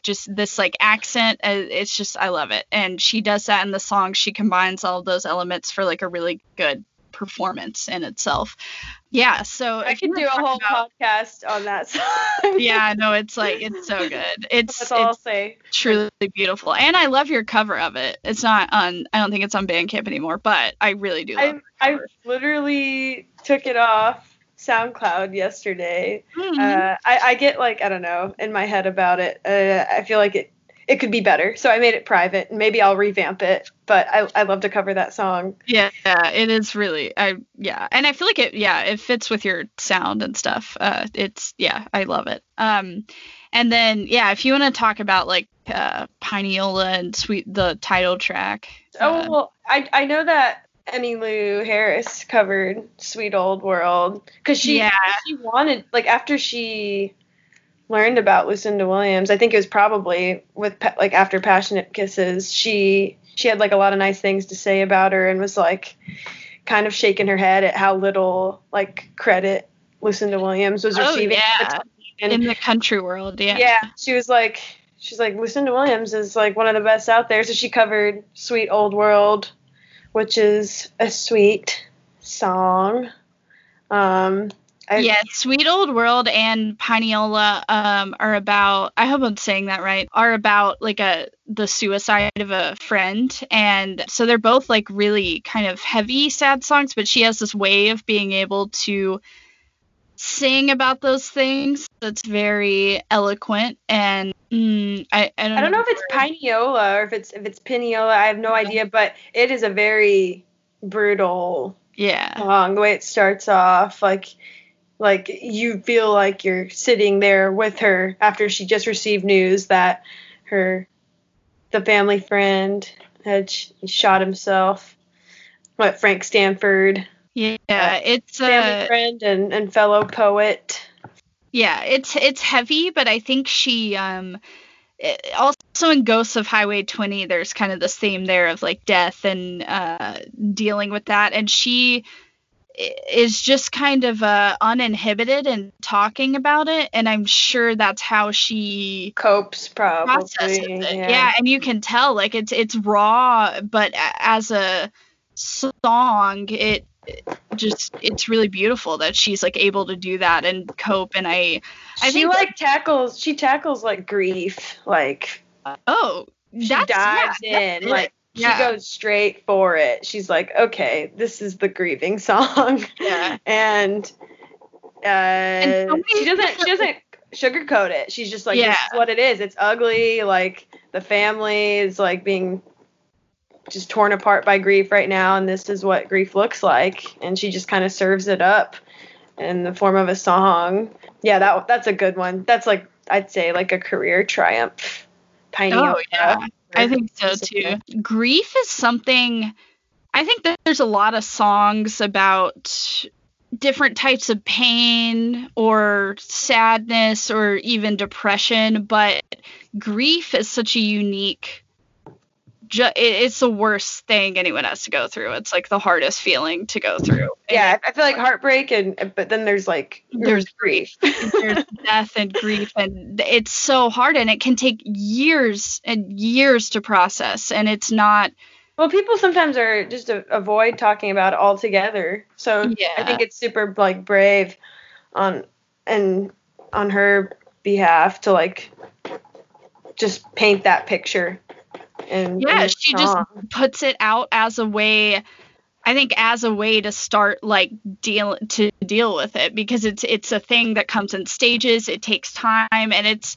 Speaker 1: just this like accent. uh, It's just I love it, and she does that in the song. She combines all of those elements for like a really good performance in itself. Yeah, so
Speaker 3: i could do a whole
Speaker 1: about-
Speaker 3: podcast on that song
Speaker 1: Yeah, no, it's like it's so good. It's
Speaker 3: that's all i'll
Speaker 1: it's
Speaker 3: say
Speaker 1: truly beautiful, and I love your cover of it. It's not on. I don't think it's on Bandcamp anymore, but I really do love.
Speaker 3: i i literally took it off soundcloud yesterday
Speaker 1: Mhm.
Speaker 3: uh, I, I get like I don't know in my head about it. Uh, I feel like it it could be better, so I made it private. and Maybe I'll revamp it, but I I love to cover that song.
Speaker 1: Yeah, yeah, it is really. I yeah, and I feel like it. Yeah, it fits with your sound and stuff. Uh, it's yeah, I love it. Um, and then yeah, if you want to talk about like uh, Pineola and Sweet, the title track.
Speaker 3: Oh
Speaker 1: uh,
Speaker 3: well, I I know that Emmylou Harris covered "Sweet Old World" because she
Speaker 1: Yeah.
Speaker 3: she wanted like after she learned about Lucinda Williams. I think it was probably with like after "Passionate Kisses." She she had like a lot of nice things to say about her and was like kind of shaking her head at how little like credit Lucinda Williams was
Speaker 1: Oh,
Speaker 3: receiving. the
Speaker 1: yeah.
Speaker 3: And
Speaker 1: in the country world, yeah.
Speaker 3: yeah, she was like, she's like, Lucinda Williams is like one of the best out there. So she covered "Sweet Old World," which is a sweet song. Um, I,
Speaker 1: yeah, Sweet Old World and Pineola um, are about. I hope I'm saying that right. Are about like a the suicide of a friend, and so they're both like really kind of heavy, sad songs. But she has this way of being able to sing about those things that's very eloquent and mm, I, I don't
Speaker 3: I don't know
Speaker 1: the
Speaker 3: if it's. Pineola or if it's if it's Pineola. I have no idea, but it is a very brutal
Speaker 1: yeah
Speaker 3: song. The way it starts off, like like you feel like you're sitting there with her after she just received news that her the family friend had sh- shot himself. What Frank Stanford,
Speaker 1: yeah
Speaker 3: Uh,
Speaker 1: it's
Speaker 3: family
Speaker 1: uh,
Speaker 3: friend and, and fellow poet.
Speaker 1: Yeah, it's it's heavy, but I think she um it- also in Ghosts of Highway 20 there's kind of this theme there of like death and uh dealing with that and she is just kind of uh uninhibited and talking about it and I'm sure that's how she
Speaker 3: Copes probably.
Speaker 1: processes it. Yeah. and you can tell like it's it's raw, but as a song, it just it's really beautiful that she's like able to do that and cope. And I I
Speaker 3: she
Speaker 1: think
Speaker 3: like tackles she tackles like grief like
Speaker 1: oh
Speaker 3: she dives
Speaker 1: yeah,
Speaker 3: in like
Speaker 1: Yeah.
Speaker 3: she goes straight for it she's like okay this is the grieving song
Speaker 1: Yeah.
Speaker 3: and uh
Speaker 1: so
Speaker 3: she doesn't she doesn't sugarcoat it she's just like this
Speaker 1: Yeah.
Speaker 3: is what it is it's ugly like the family is like being just torn apart by grief right now, and this is what grief looks like. And she just kind of serves it up in the form of a song. Yeah, that that's a good one. That's like I'd say like a career triumph. Tiny.
Speaker 1: Oh yeah, I think so too. Grief is something. I think that there's a lot of songs about different types of pain or sadness or even depression, but grief is such a unique ju- it's the worst thing anyone has to go through. It's like the hardest feeling to go through.
Speaker 3: Yeah, I feel like heartbreak and but then there's like there's grief.
Speaker 1: there's death and grief and it's so hard and it can take years and years to process and it's not
Speaker 3: well, people sometimes are just a, avoid talking about it altogether. So yeah. I think it's super like brave on and on her behalf to like just paint that picture and
Speaker 1: yeah, she just puts it out as a way. I think as a way to start like deal to deal with it because it's it's a thing that comes in stages. It takes time and it's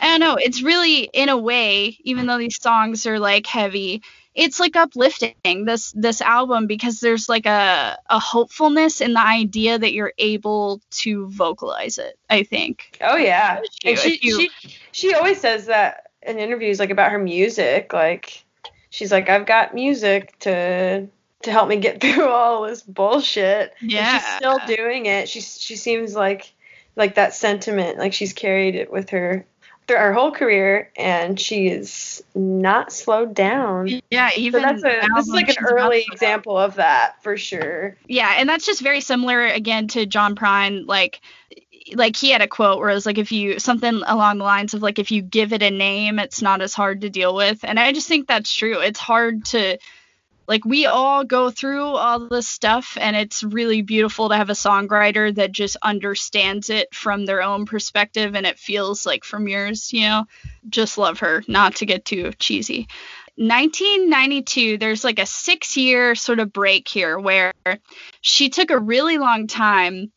Speaker 1: I don't know. It's really in a way, even though these songs are like heavy, it's like uplifting this this album because there's like a a hopefulness in the idea that you're able to vocalize it. I think.
Speaker 3: Oh yeah, and she you, she she always says that in interviews like about her music like she's like i've got music to to help me get through all this bullshit.
Speaker 1: Yeah
Speaker 3: and she's still doing it. She she seems like like that sentiment like she's carried it with her through her whole career and she is not slowed down.
Speaker 1: Yeah even
Speaker 3: so that's a this is like an early example of that for sure.
Speaker 1: Yeah and that's just very similar again to john prine like like he had a quote where it was like if you something along the lines of like if you give it a name it's not as hard to deal with. And i just think that's true. It's hard to like we all go through all this stuff and it's really beautiful to have a songwriter that just understands it from their own perspective and it feels like from yours you know? Just love her not to get too cheesy. 1992 there's like a 6 year sort of break here where she took a really long time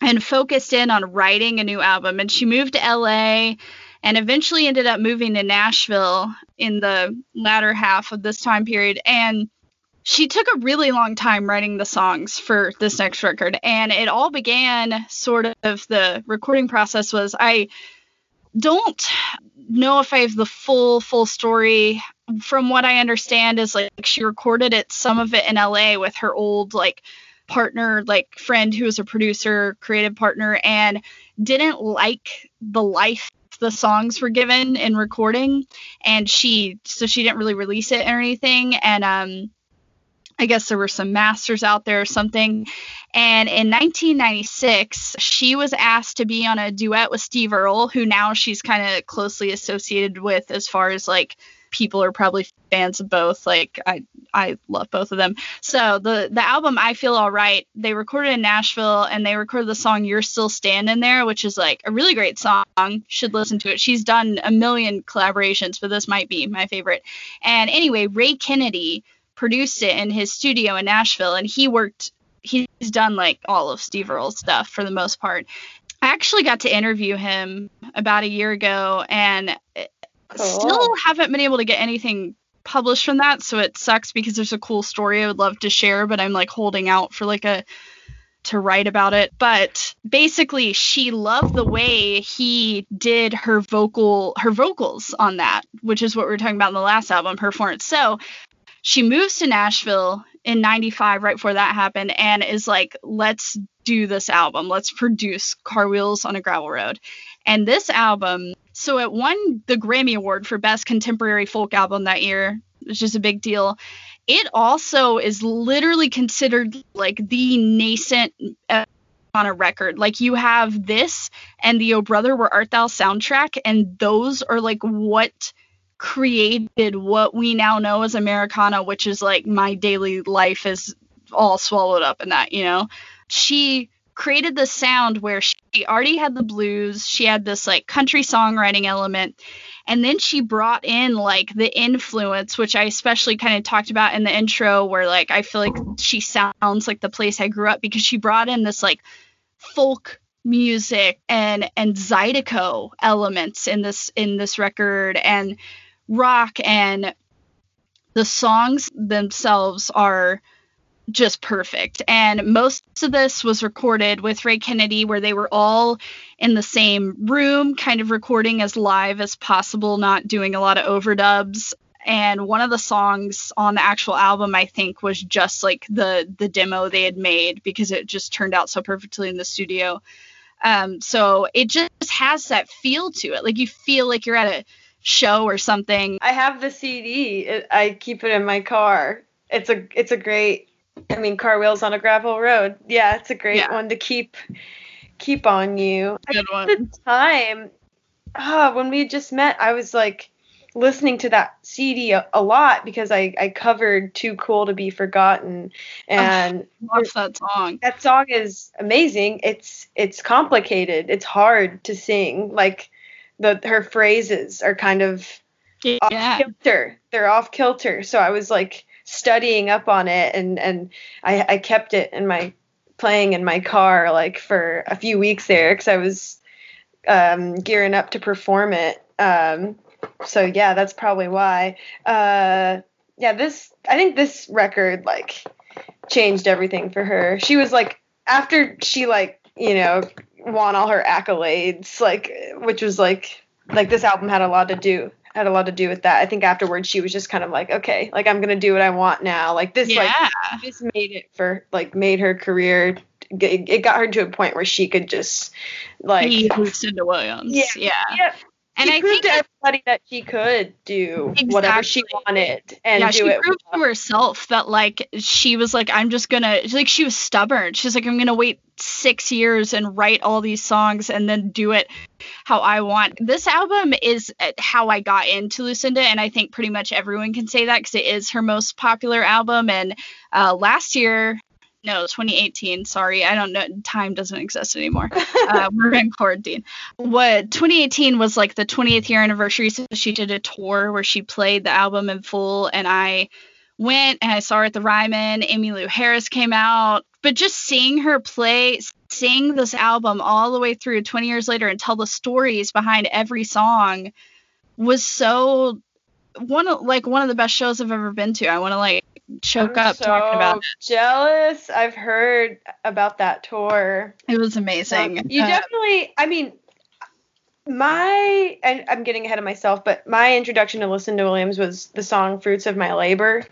Speaker 1: and focused in on writing a new album. And she moved to LA and eventually ended up moving to Nashville in the latter half of this time period. And she took a really long time writing the songs for this next record. And it all began sort of the recording process was I don't know if I have the full full story. From what I understand is like she recorded it some of it in LA with her old like partner, like friend who was a producer, creative partner, and didn't like the life the songs were given in recording and she so she didn't really release it or anything and um I guess there were some masters out there or something. And in 1996, she was asked to be on a duet with Steve Earle, who now she's kind of closely associated with as far as like people are probably fans of both. Like I I love both of them. So the the album I Feel Alright, they recorded in Nashville and they recorded the song You're Still Standing There, which is like a really great song. Should listen to it. She's done a million collaborations, but this might be my favorite. And anyway, Ray Kennedy produced it in his studio in Nashville and he worked he's done like all of Steve Earle's stuff for the most part. I actually got to interview him about a year ago and Cool. Still haven't been able to get anything published from that, so it sucks because there's a cool story I would love to share, but I'm like holding out for like a to write about it. But basically, she loved the way he did her vocal her vocals on that, which is what we were talking about in the last album, Performance. So she moves to Nashville in 95 right before that happened and is like let's do this album let's produce car wheels on a gravel road and this album so it won the Grammy Award for Best Contemporary Folk Album that year, which is a big deal. It also is literally considered like the nascent on a record. Like you have this and the Oh Brother Where Art Thou soundtrack, and those are like what created what we now know as Americana, which is like my daily life is all swallowed up in that, you know. She created the sound where she already had the blues, she had this like country songwriting element, and then she brought in like the influence, which I especially kind of talked about in the intro, where like I feel like she sounds like the place I grew up because she brought in this like folk music and and zydeco elements in this in this record and rock and the songs themselves are just perfect. And most of this was recorded with Ray Kennedy, where they were all in the same room, kind of recording as live as possible, not doing a lot of overdubs. And one of the songs on the actual album, I think, was just like the the demo they had made because it just turned out so perfectly in the studio. Um, so it just has that feel to it. Like you feel like you're at a show or something.
Speaker 3: I have the CD. It, I keep it in my car. It's a it's a great. I mean, car wheels on a gravel road. Yeah, it's a great
Speaker 1: Yeah.
Speaker 3: one to keep keep on you.
Speaker 1: Good one.
Speaker 3: At the time, ah, when we just met, I was like listening to that CD a, a lot because I I covered "Too Cool to Be Forgotten," and
Speaker 1: Love that song.
Speaker 3: that song is amazing. It's it's complicated. It's hard to sing. Like the her phrases are kind of off
Speaker 1: Yeah.
Speaker 3: kilter. They're off kilter. So I was like studying up on it and and I I kept it in my playing in my car like for a few weeks there because I was um, gearing up to perform it. Um, so yeah, that's probably why. Uh, yeah, this I think this record like changed everything for her. She was like after she like you know won all her accolades, like which was like like this album had a lot to do had a lot to do with that. I think afterwards she was just kind of like, okay, like I'm gonna do what I want now. Like this like this made it for like made her career. It, got her to a point where she could just like
Speaker 1: He Lucinda Williams.
Speaker 3: Yeah.
Speaker 1: Yeah.
Speaker 3: yeah,
Speaker 1: And I
Speaker 3: proved
Speaker 1: think
Speaker 3: to everybody that she could do whatever she wanted and
Speaker 1: yeah,
Speaker 3: do
Speaker 1: she
Speaker 3: it.
Speaker 1: proved to herself that like she was like, I'm just gonna like she was stubborn. She's like, I'm gonna wait six years and write all these songs and then do it how I want. This album is uh, how I got into Lucinda, and I think pretty much everyone can say that because it is her most popular album. And uh, last year, no, 2018. Sorry, I don't know. Time doesn't exist anymore. uh, we're in quarantine. What 2018 was like the 20th year anniversary, so she did a tour where she played the album in full, and I went and I saw her at the Ryman. Emmylou Harris came out, but just seeing her play, sing this album all the way through 20 years later and tell the stories behind every song was so one of like one of the best shows I've ever been to. I want to like choke
Speaker 3: I'm
Speaker 1: up talking about
Speaker 3: so jealous. I've heard about that tour.
Speaker 1: it. It was amazing.
Speaker 3: Um, you
Speaker 1: Uh,
Speaker 3: definitely. I mean, my and I'm getting ahead of myself, but my introduction to Lucinda Williams was the song "Fruits of My Labor."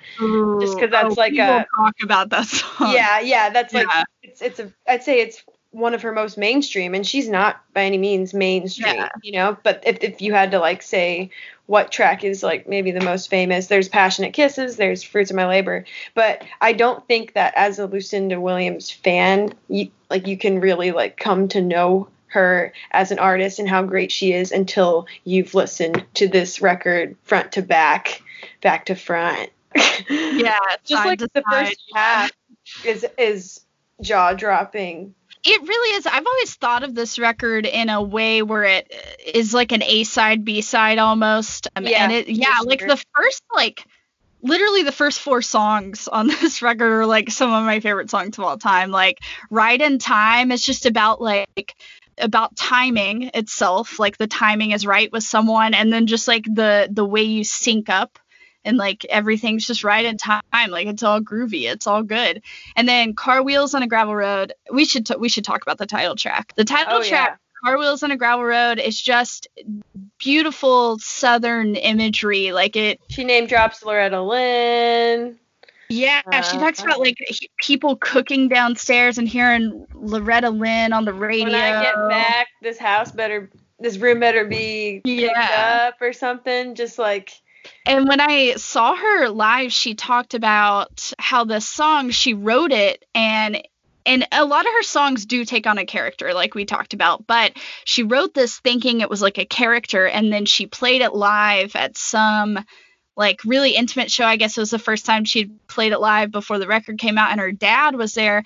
Speaker 3: just because that's
Speaker 1: oh,
Speaker 3: like a-
Speaker 1: talk about that song.
Speaker 3: Yeah, yeah, that's like
Speaker 1: Yeah.
Speaker 3: it's it's a I'd say it's one of her most mainstream, and she's not by any means mainstream,
Speaker 1: Yeah.
Speaker 3: you know. But if if you had to like say what track is like maybe the most famous, there's "Passionate Kisses," there's "Fruits of My Labor," but I don't think that as a Lucinda Williams fan, you like you can really like come to know her as an artist and how great she is until you've listened to this record front to back, back to front.
Speaker 1: Yeah,
Speaker 3: just like the first half is is jaw dropping.
Speaker 1: It really is. I've always thought of this record in a way where it is like an A side, B side almost. Um,
Speaker 3: Yeah,
Speaker 1: and it, yeah, like the first, like, literally the first four songs on this record are like some of my favorite songs of all time. Like, Right in Time is just about like, about timing itself like the timing is right with someone and then just like the the way you sync up and like everything's just right in time. Like it's all groovy. It's all good. And then car wheels on a gravel road we should t- we should talk about the title track. The title
Speaker 3: Oh,
Speaker 1: track car wheels on a gravel road is just beautiful southern imagery. Like it
Speaker 3: She name drops Loretta Lynn.
Speaker 1: yeah she talks about
Speaker 3: Uh,
Speaker 1: like he- people cooking downstairs and hearing loretta lynn on the radio.
Speaker 3: When I get back, this house better, this room better be picked
Speaker 1: Yeah.
Speaker 3: up or something. Just like
Speaker 1: And when I saw her live, she talked about how this song she wrote it and and a lot of her songs do take on a character like we talked about, but she wrote this thinking it was like a character and then she played it live at some like really intimate show. I guess it was the first time she'd played it live before the record came out and her dad was there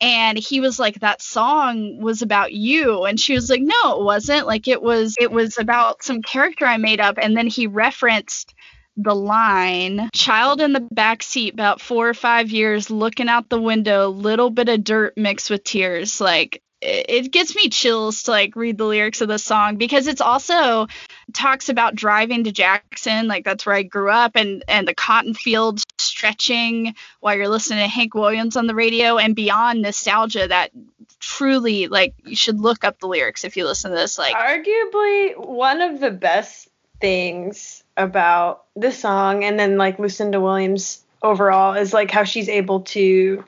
Speaker 1: and he was like that song was about you. And she was like no it wasn't. Like it was it was about some character i made up. And then he referenced the line child in the back seat about four or five years looking out the window little bit of dirt mixed with tears like it, gets me chills to like read the lyrics of this song because it's also talks about driving to Jackson, like that's where I grew up, and and the cotton fields stretching while you're listening to Hank Williams on the radio, and beyond nostalgia that truly like you should look up the lyrics if you listen to this. Like
Speaker 3: arguably one of the best things about this song, and then like Lucinda Williams overall is like how she's able to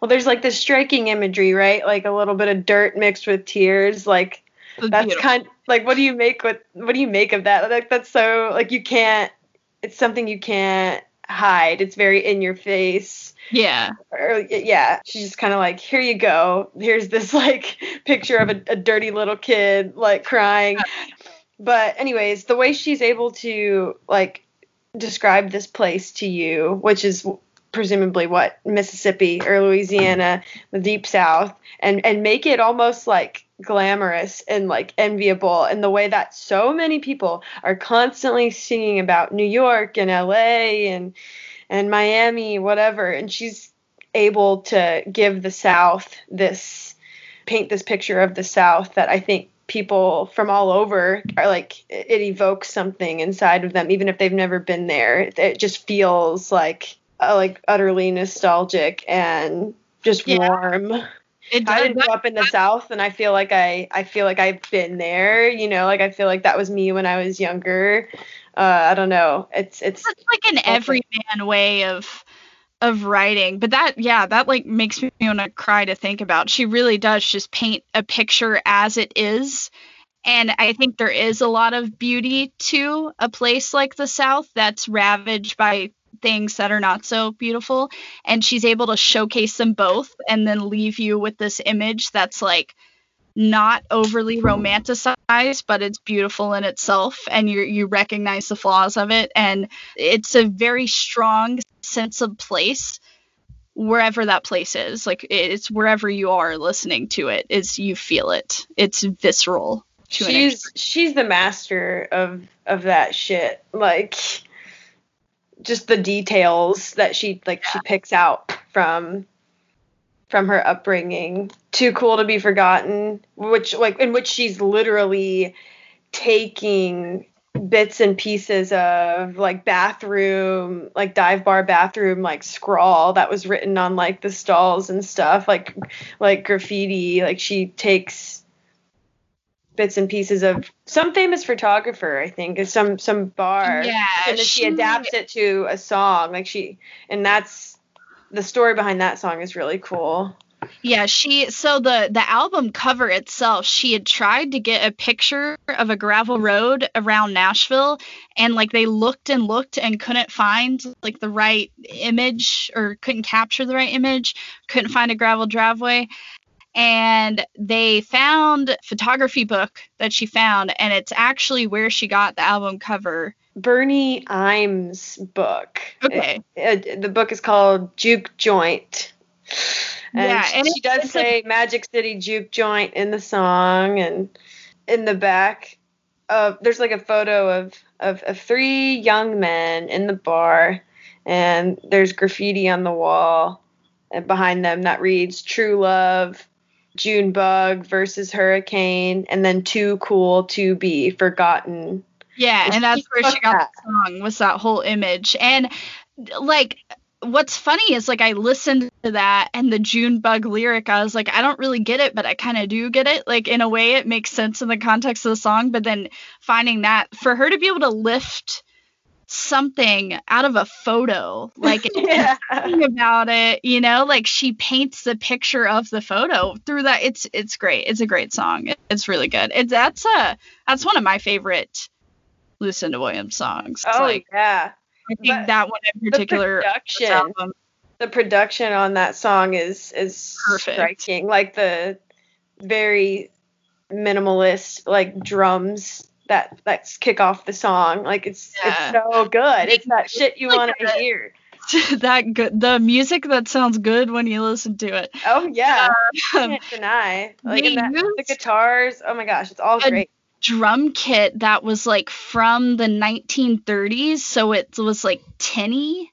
Speaker 3: well there's like this striking imagery right? Like a little bit of dirt mixed with tears like that's, that's kind like what do you make with what do you make of that? Like that's so like you can't it's something you can't hide. It's very in your face.
Speaker 1: Yeah.
Speaker 3: Or, yeah she's just kind of like here you go. Here's this like picture of a, a dirty little kid like crying but anyways the way she's able to like describe this place to you which is presumably what Mississippi or Louisiana, the deep south, and and make it almost like glamorous and like enviable and the way that so many people are constantly singing about New York and LA and and Miami whatever and she's able to give the south this paint this picture of the south that I think people from all over are like it evokes something inside of them even if they've never been there it just feels like uh, like utterly nostalgic and just yeah. warm. It I didn't grow up in the South, and I feel like I I feel like I've been there. You know, like I feel like that was me when I was younger. Uh, I don't know. It's it's,
Speaker 1: it's like an everyman way of of writing but that yeah that like makes me want to cry to think about. She really does just paint a picture as it is and i think there is a lot of beauty to a place like the south that's ravaged by things that are not so beautiful and she's able to showcase them both and then leave you with this image that's like not overly romanticized but it's beautiful in itself and you you recognize the flaws of it and it's a very strong sense of place wherever that place is like it's wherever you are listening to it is you feel it it's visceral
Speaker 3: she's she's the master of of that shit like just the details that she like yeah. she picks out from from her upbringing. Too cool to be forgotten, which like in which she's literally taking bits and pieces of like bathroom like dive bar bathroom like scrawl that was written on like the stalls and stuff like like graffiti like she takes bits and pieces of some famous photographer, I think, is some some bar.
Speaker 1: Yeah,
Speaker 3: and then she, she adapts it to a song. Like she and that's the story behind that song is really cool.
Speaker 1: Yeah, she so the the album cover itself, she had tried to get a picture of a gravel road around Nashville and like they looked and looked and couldn't find like the right image or couldn't capture the right image, couldn't find a gravel driveway. And they found photography book that she found and it's actually where she got the album cover.
Speaker 3: Birney Imes book.
Speaker 1: Okay.
Speaker 3: It, it, the book is called juke joint and yeah and she does say a, magic city juke joint in the song and in the back of there's like a photo of, of of three young men in the bar and there's graffiti on the wall and behind them that reads true love Junebug versus Hurricane, and then Too Cool to Be Forgotten.
Speaker 1: Yeah, and, and that's where she got that. the song was that whole image. And like what's funny is like I listened to that and the June Bug lyric, I was like, I don't really get it, but I kind of do get it. Like in a way, it makes sense in the context of the song. But then finding that for her to be able to lift something out of a photo like yeah. about it you know like she paints the picture of the photo through that it's it's great it's a great song it's really good it's that's a that's one of my favorite lucinda williams songs
Speaker 3: oh like, yeah
Speaker 1: think that one in particular
Speaker 3: the production, the production on that song is is Perfect. striking like the very minimalist like drums that that's kick off the song. Like it's yeah. it's so good. It's that shit you like want to hear.
Speaker 1: that good the music that sounds good when you listen to it.
Speaker 3: Oh yeah, um, can't deny. Like that, the guitars. Oh my gosh, it's all great.
Speaker 1: Drum kit that was like from the 1930s, so it was like tinny,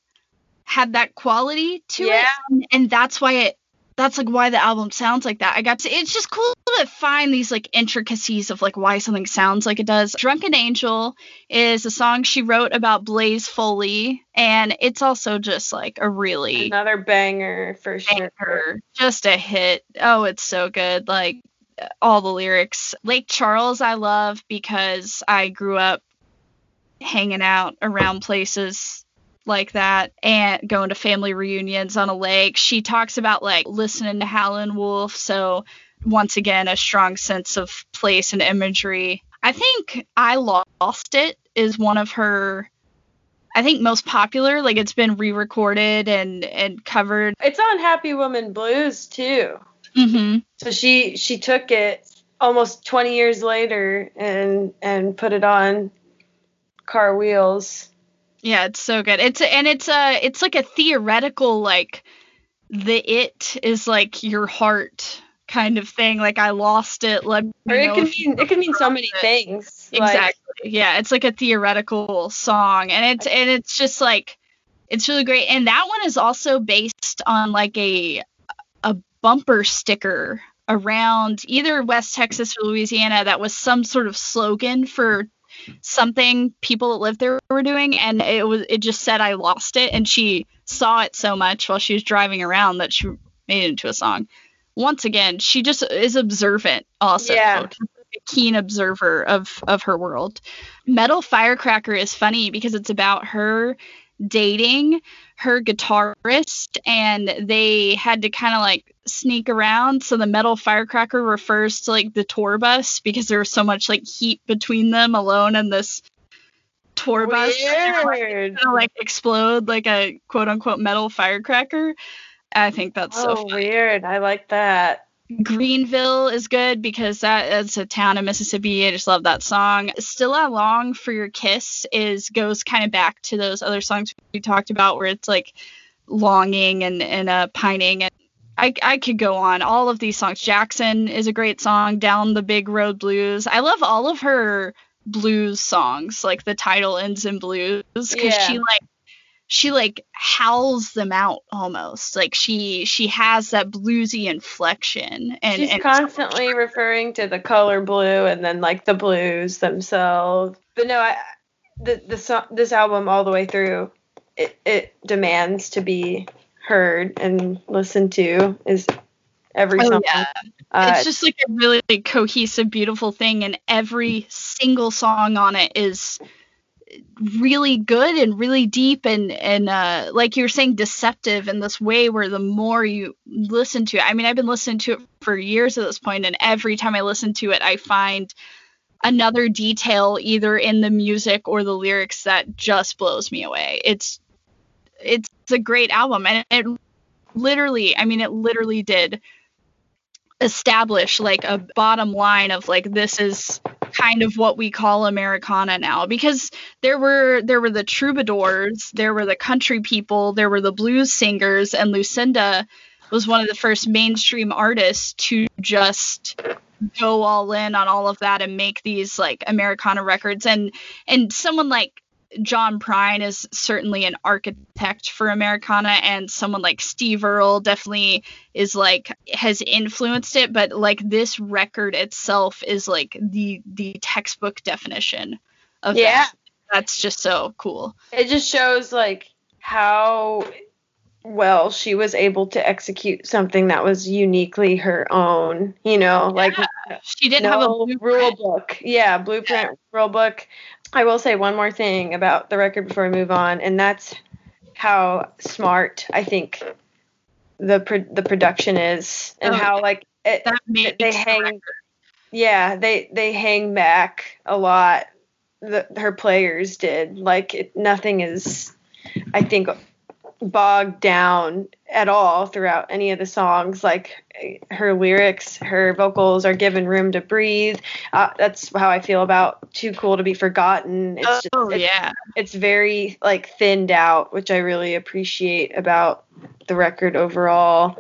Speaker 1: had that quality to yeah. it, and, that's why it that's like why the album sounds like that. I got to, it's just cool to find these like intricacies of like why something sounds like it does. Drunken Angel is a song she wrote about Blaze Foley, and it's also just like a really
Speaker 3: Another banger for sure.
Speaker 1: banger, just a hit. Oh, it's so good. Like all the lyrics. Lake Charles, I love because I grew up hanging out around places like that and going to family reunions on a lake. She talks about like listening to Howlin' Wolf. So, once again, a strong sense of place and imagery. I think I Lost It is one of her. I think most popular, like it's been re-recorded and and covered.
Speaker 3: It's on Happy Woman Blues too.
Speaker 1: Hmm
Speaker 3: So she she took it almost 20 years later and and put it on Car Wheels.
Speaker 1: Yeah, it's so good. It's and it's a it's like a theoretical like the it is like your heart kind of thing. Like I lost it. Let
Speaker 3: Or it can mean it can mean so many
Speaker 1: it.
Speaker 3: things. Like,
Speaker 1: Exactly. yeah, it's like a theoretical song, and it's and it's just like it's really great. And that one is also based on like a bumper sticker around either West Texas or Louisiana that was some sort of slogan for something people that lived there were doing and it was it just said I lost it and she saw it so much while she was driving around that she made it into a song. Once again, she just is observant also.
Speaker 3: Yeah.
Speaker 1: A keen observer of of her world. Metal Firecracker is funny because it's about her dating her guitarist and they had to kind of like sneak around so the metal firecracker refers to like the tour bus because there was so much like heat between them alone and this tour bus
Speaker 3: Weird.
Speaker 1: gonna like explode like a quote unquote metal firecracker i think that's so
Speaker 3: Oh,
Speaker 1: funny.
Speaker 3: weird. I like that.
Speaker 1: Greenville is good because that it's a town in Mississippi. I just love that song. Still I Long for Your Kiss is goes kind of back to those other songs we talked about where it's like longing and and uh, pining and I, I could go on. All of these songs. Jackson is a great song. Down the Big Road Blues. I love all of her blues songs. Like the title ends in blues because
Speaker 3: Yeah.
Speaker 1: she like she like howls them out almost. Like she she has that bluesy inflection and
Speaker 3: She's
Speaker 1: and
Speaker 3: constantly referring to the color blue and then like the blues themselves. But no, I the the so- this album all the way through it it demands to be heard and listened to is every
Speaker 1: Oh,
Speaker 3: song.
Speaker 1: yeah.
Speaker 3: Uh,
Speaker 1: it's just like a really cohesive, beautiful thing, and every single song on it is really good and really deep and and uh, like you were saying, deceptive in this way where the more you listen to it, I mean, I've been listening to it for years at this point, and every time I listen to it, I find another detail either in the music or the lyrics that just blows me away. It's it's a great album, and it literally, I mean, it literally did establish like a bottom line of like this is kind of what we call Americana now because there were there were the troubadours, there were the country people, there were the blues singers and Lucinda was one of the first mainstream artists to just go all in on all of that and make these like Americana records. And and someone like John Prine is certainly an architect for Americana, and someone like Steve Earle definitely is like has influenced it. But like this record itself is like the the textbook definition of
Speaker 3: Yeah.
Speaker 1: that. That's just so cool.
Speaker 3: it just shows like how well she was able to execute something that was uniquely her own. You know, like
Speaker 1: She didn't have a blueprint.
Speaker 3: rule book. Yeah, blueprint rule book. I will say one more thing about the record before we move on, and that's how smart I think the pro- the production is, and
Speaker 1: Oh,
Speaker 3: how like it, they hang.
Speaker 1: record.
Speaker 3: Yeah, they they hang back a lot. The, her players did like it, nothing is, I think, bogged down at all throughout any of the songs. Like her lyrics, her vocals are given room to breathe. Uh, that's how I feel about "Too Cool to Be Forgotten." It's just,
Speaker 1: Oh
Speaker 3: it's,
Speaker 1: yeah.
Speaker 3: it's very like thinned out, which I really appreciate about the record overall.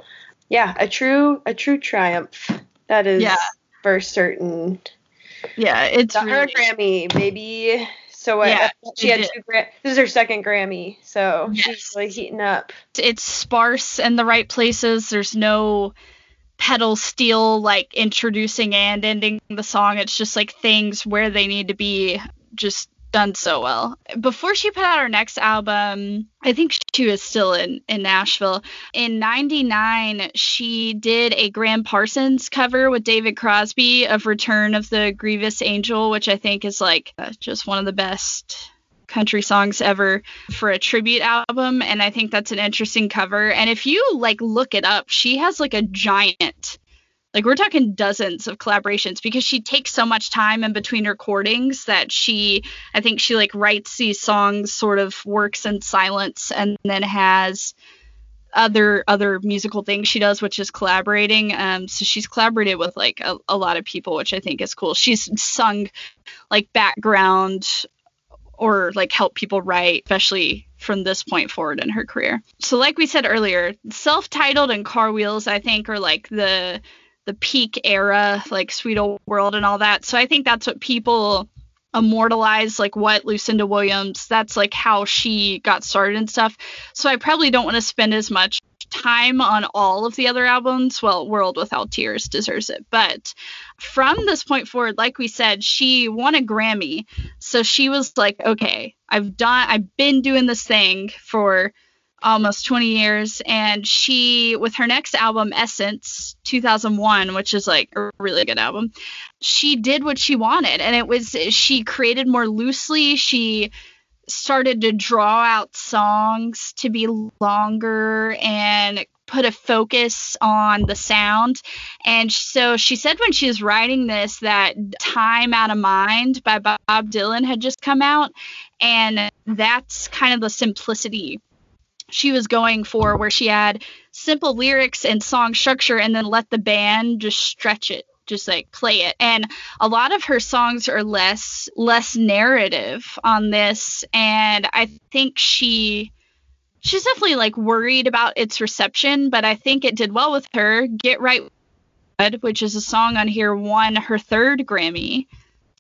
Speaker 3: Yeah, a true a true triumph. That is
Speaker 1: Yeah.
Speaker 3: for certain.
Speaker 1: Yeah, it's
Speaker 3: Got her Grammy, baby. So uh,
Speaker 1: Yeah,
Speaker 3: she
Speaker 1: she
Speaker 3: had
Speaker 1: did.
Speaker 3: two. Gra- this is her second Grammy, so
Speaker 1: Yes.
Speaker 3: she's really heating up.
Speaker 1: it's sparse in the right places. There's no pedal steel like introducing and ending the song. It's just like things where they need to be just done so well. Before she put out her next album, I think she was still in, in Nashville. In 99, she did a Gram Parsons cover with David Crosby of Return of the Grievous Angel, which I think is like uh, just one of the best country songs ever for a tribute album and I think that's an interesting cover and if you like look it up she has like a giant like we're talking dozens of collaborations because she takes so much time in between recordings that she I think she like writes these songs sort of works in silence and then has other other musical things she does which is collaborating um so she's collaborated with like a, a lot of people which I think is cool she's sung like background or like help people write, especially from this point forward in her career. So like we said earlier, self-titled and Car Wheels I think are like the the peak era, like Sweet Old World and all that. So I think that's what people immortalize like what Lucinda Williams, that's like how she got started and stuff. So I probably don't want to spend as much time on all of the other albums. Well, World Without Tears deserves it, but from this point forward, like we said, she won a Grammy. So she was like, okay, I've done, I've been doing this thing for almost 20 years. And she, with her next album, Essence 2001, which is like a really good album, she did what she wanted. And it was, she created more loosely. She, started to draw out songs to be longer and put a focus on the sound. And so she said when she was writing this that Time Out of Mind by Bob Dylan had just come out. And that's kind of the simplicity she was going for, where she had simple lyrics and song structure and then let the band just stretch it just like play it. And a lot of her songs are less less narrative on this and i think she she's definitely like worried about its reception but i think it did well with her. Get right which is a song on here won her third grammy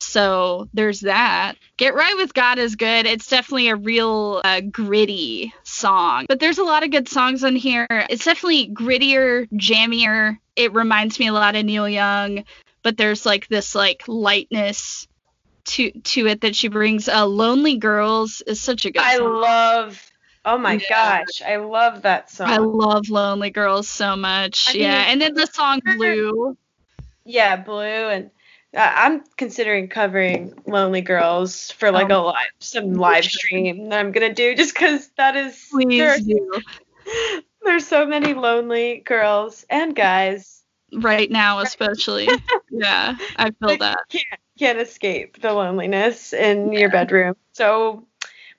Speaker 1: so there's that get right with god is good it's definitely a real uh, gritty song but there's a lot of good songs on here it's definitely grittier jammier it reminds me a lot of neil young but there's like this like lightness to to it that she brings uh lonely girls is such a good
Speaker 3: I
Speaker 1: song.
Speaker 3: love. Oh my
Speaker 1: Yeah.
Speaker 3: gosh, I love that song.
Speaker 1: I love Lonely Girls so much.
Speaker 3: I mean,
Speaker 1: yeah, and then the song Blue.
Speaker 3: yeah, Blue, and I'm considering covering Lonely Girls for like
Speaker 1: Oh.
Speaker 3: a live some live stream that I'm gonna do just because that is there,
Speaker 1: Please do.
Speaker 3: there's so many lonely girls and guys
Speaker 1: Right now, especially. yeah, I feel
Speaker 3: Like,
Speaker 1: that.
Speaker 3: can't can't escape the loneliness in your bedroom. So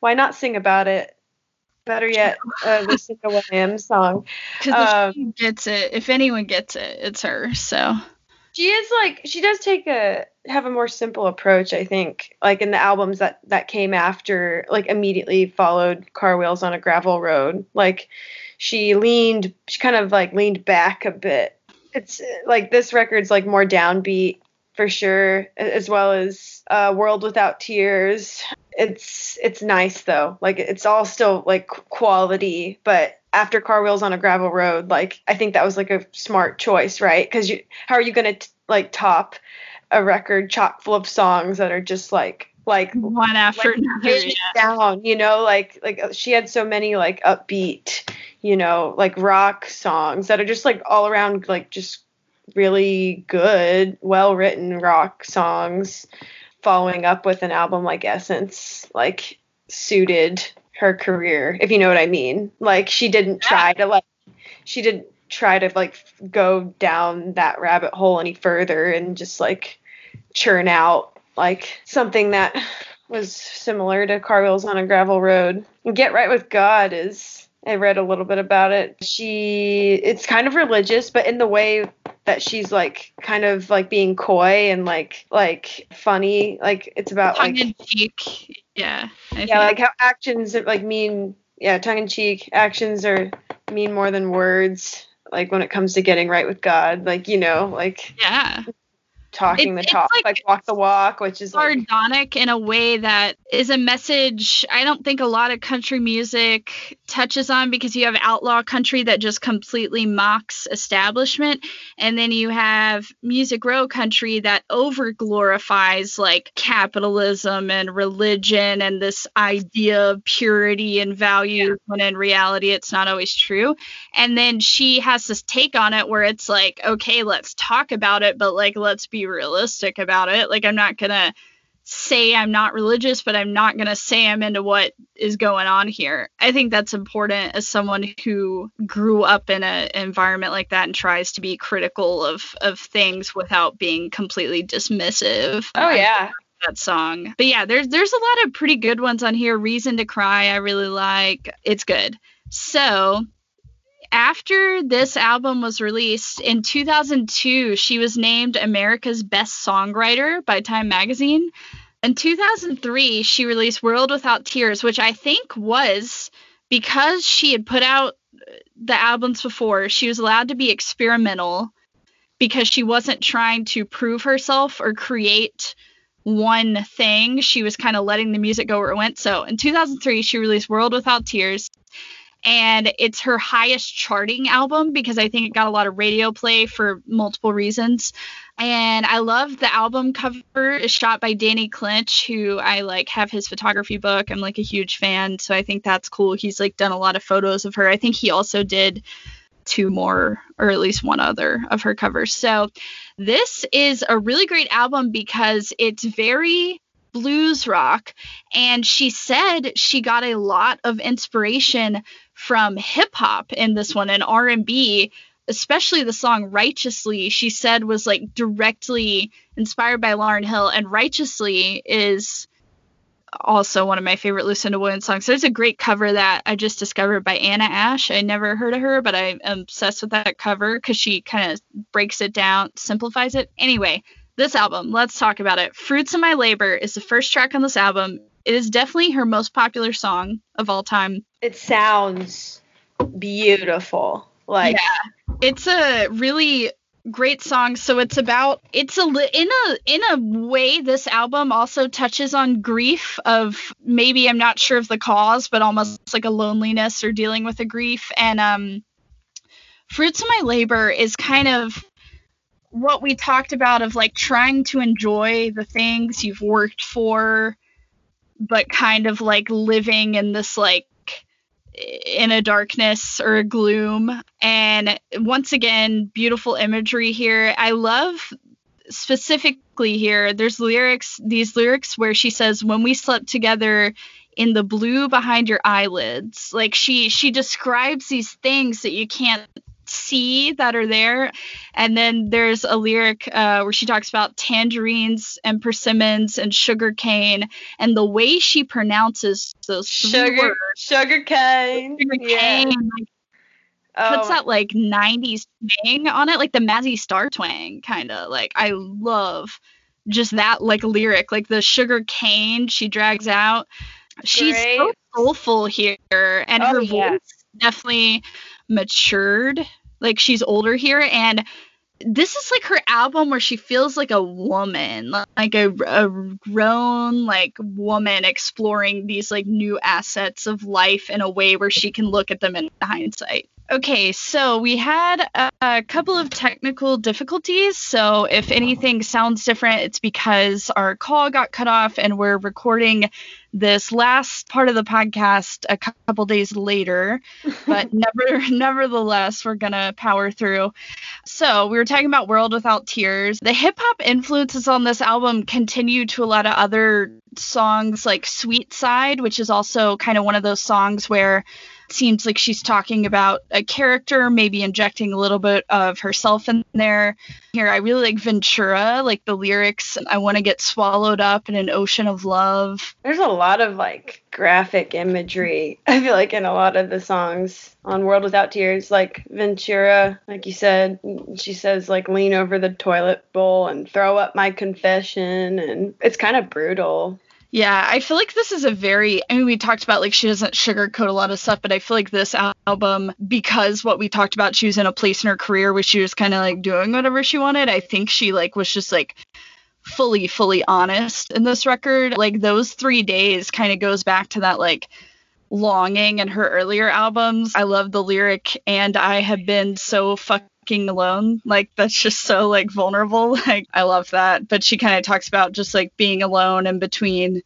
Speaker 3: why not sing about it? Better yet, a Lucinda Williams song.
Speaker 1: Because
Speaker 3: Um,
Speaker 1: she gets it, if anyone gets it, it's her. So
Speaker 3: She is like she does take a have a more simple approach, I think. Like in the albums that that came after, like immediately followed Car Wheels on a Gravel Road. Like she leaned, she kind of like leaned back a bit. It's like this record's like more downbeat for sure, as well as uh, World Without Tears. It's it's nice though. Like it's all still like quality, but after Car Wheels on a Gravel Road, like I think that was like a smart choice, right? Because you, how are you gonna like top a record chock full of songs that are just like like
Speaker 1: one after
Speaker 3: like,
Speaker 1: another.
Speaker 3: down, you know, like like uh, she had so many like upbeat, you know, like rock songs that are just like all around like just really good, well written rock songs following up with an album like Essence like suited her career, if you know what I mean. Like she didn't try to like she didn't try to like go down that rabbit hole any further and just like churn out like something that was similar to car wheels on a gravel road. And Get Right with God is I read a little bit about it. She it's kind of religious, but in the way that she's like kind of like being coy and like like funny. Like it's about
Speaker 1: Tongue
Speaker 3: like
Speaker 1: in cheek. Yeah. I
Speaker 3: yeah,
Speaker 1: think.
Speaker 3: like how actions like mean yeah, tongue in cheek actions are mean more than words. Like when it comes to getting right with God, like you know, like
Speaker 1: yeah.
Speaker 3: Talking
Speaker 1: It's-
Speaker 3: the talk, like,
Speaker 1: like-
Speaker 3: walk the walk, which is like,
Speaker 1: sardonic in a way that is a message I don't think a lot of country music touches on because you have outlaw country that just completely mocks establishment and then you have music row country that over glorifies like capitalism and religion and this idea of purity and value when in reality it's not always true. And then she has this take on it where it's like okay let's talk about it but like let's be realistic about it like i'm not gonna say i'm not religious but i'm not gonna say i'm into what is going on here i think that's important as someone who grew up in an environment like that and tries to be critical of of things without being completely dismissive
Speaker 3: oh yeah,
Speaker 1: that song. But yeah, there's there's a lot of pretty good ones on here. Reason to Cry, I really like. It's good. So after this album was released in 2002, she was named America's Best Songwriter by Time Magazine. In 2003, she released World Without Tears, which I think was because she had put out the albums before, she was allowed to be experimental because she wasn't trying to prove herself or create one thing. She was kind of letting the music go where it went. So in 2003, she released World Without Tears. And it's her highest charting album because I think it got a lot of radio play for multiple reasons. And I love the album cover is shot by Danny Clinch, who I like have his photography book. I'm like a huge fan, so I think that's cool. He's like done a lot of photos of her. I think he also did two more or at least one other of her covers. So this is a really great album because it's very blues rock and she said she got a lot of inspiration from hip hop in this one and R&B especially the song righteously she said was like directly inspired by Lauryn Hill and righteously is also one of my favorite Lucinda Williams songs. There's a great cover that I just discovered by Anna Ash. I never heard of her, but I'm obsessed with that cover because she kind of breaks it down, simplifies it. Anyway, this album, let's talk about it. Fruits of My Labor is the first track on this album. It is definitely her most popular song of all time.
Speaker 3: it sounds beautiful. Like
Speaker 1: It's a really great song so it's about it's a li- in a in a way this album also touches on grief of maybe i'm not sure of the cause but almost like a loneliness or dealing with a grief and um fruits of my labor is kind of what we talked about of like trying to enjoy the things you've worked for but kind of like living in this like in a darkness or a gloom. And once again, beautiful imagery here. I love specifically here, there's lyrics, these lyrics where she says, When we slept together in the blue behind your eyelids. Like she she describes these things that you can't see that are there. And then there's a lyric uh, where she talks about tangerines and persimmons and sugar cane and the way she pronounces those
Speaker 3: sugar,
Speaker 1: words
Speaker 3: sugar cane.
Speaker 1: sugar
Speaker 3: Yeah.
Speaker 1: like,
Speaker 3: Oh,
Speaker 1: puts that like 90s twang on it like the Mazzy Star twang kind of like I love just that like lyric like the sugar cane she drags out she's so soulful here and
Speaker 3: Oh,
Speaker 1: her
Speaker 3: yeah.
Speaker 1: voice definitely matured like she's older here and this is like her album where she feels like a woman like a, a grown like woman exploring these like new assets of life in a way where she can look at them in hindsight Okay, so we had a, a couple of technical difficulties. So if anything sounds different, it's because our call got cut off and we're recording this last part of the podcast a couple days later. But never, nevertheless, we're gonna power through. So we were talking about World Without Tears. The hip hop influences on this album continue to a lot of other songs like Sweet Side, which is also kind of one of those songs where seems like she's talking about a character, maybe injecting a little bit of herself in there. Here, I really like Ventura, like the lyrics, I want to get swallowed up in an ocean of love.
Speaker 3: There's a lot of like graphic imagery. I feel like in a lot of the songs on World Without Tears, like Ventura, like you said, she says like lean over the toilet bowl and throw up my confession, and it's kind of brutal.
Speaker 1: Yeah, I feel like this is a very, I mean, we talked about like she doesn't sugarcoat a lot of stuff, but I feel like this album, because what we talked about, she was in a place in her career where she was kind of like doing whatever she wanted. I think she like was just like fully, fully honest in this record. Like those three days kind of goes back to that like longing in her earlier albums. I love the lyric, and I have been so fucking alone. Like that's just so like vulnerable. Like I love that. But she kind of talks about just like being alone in between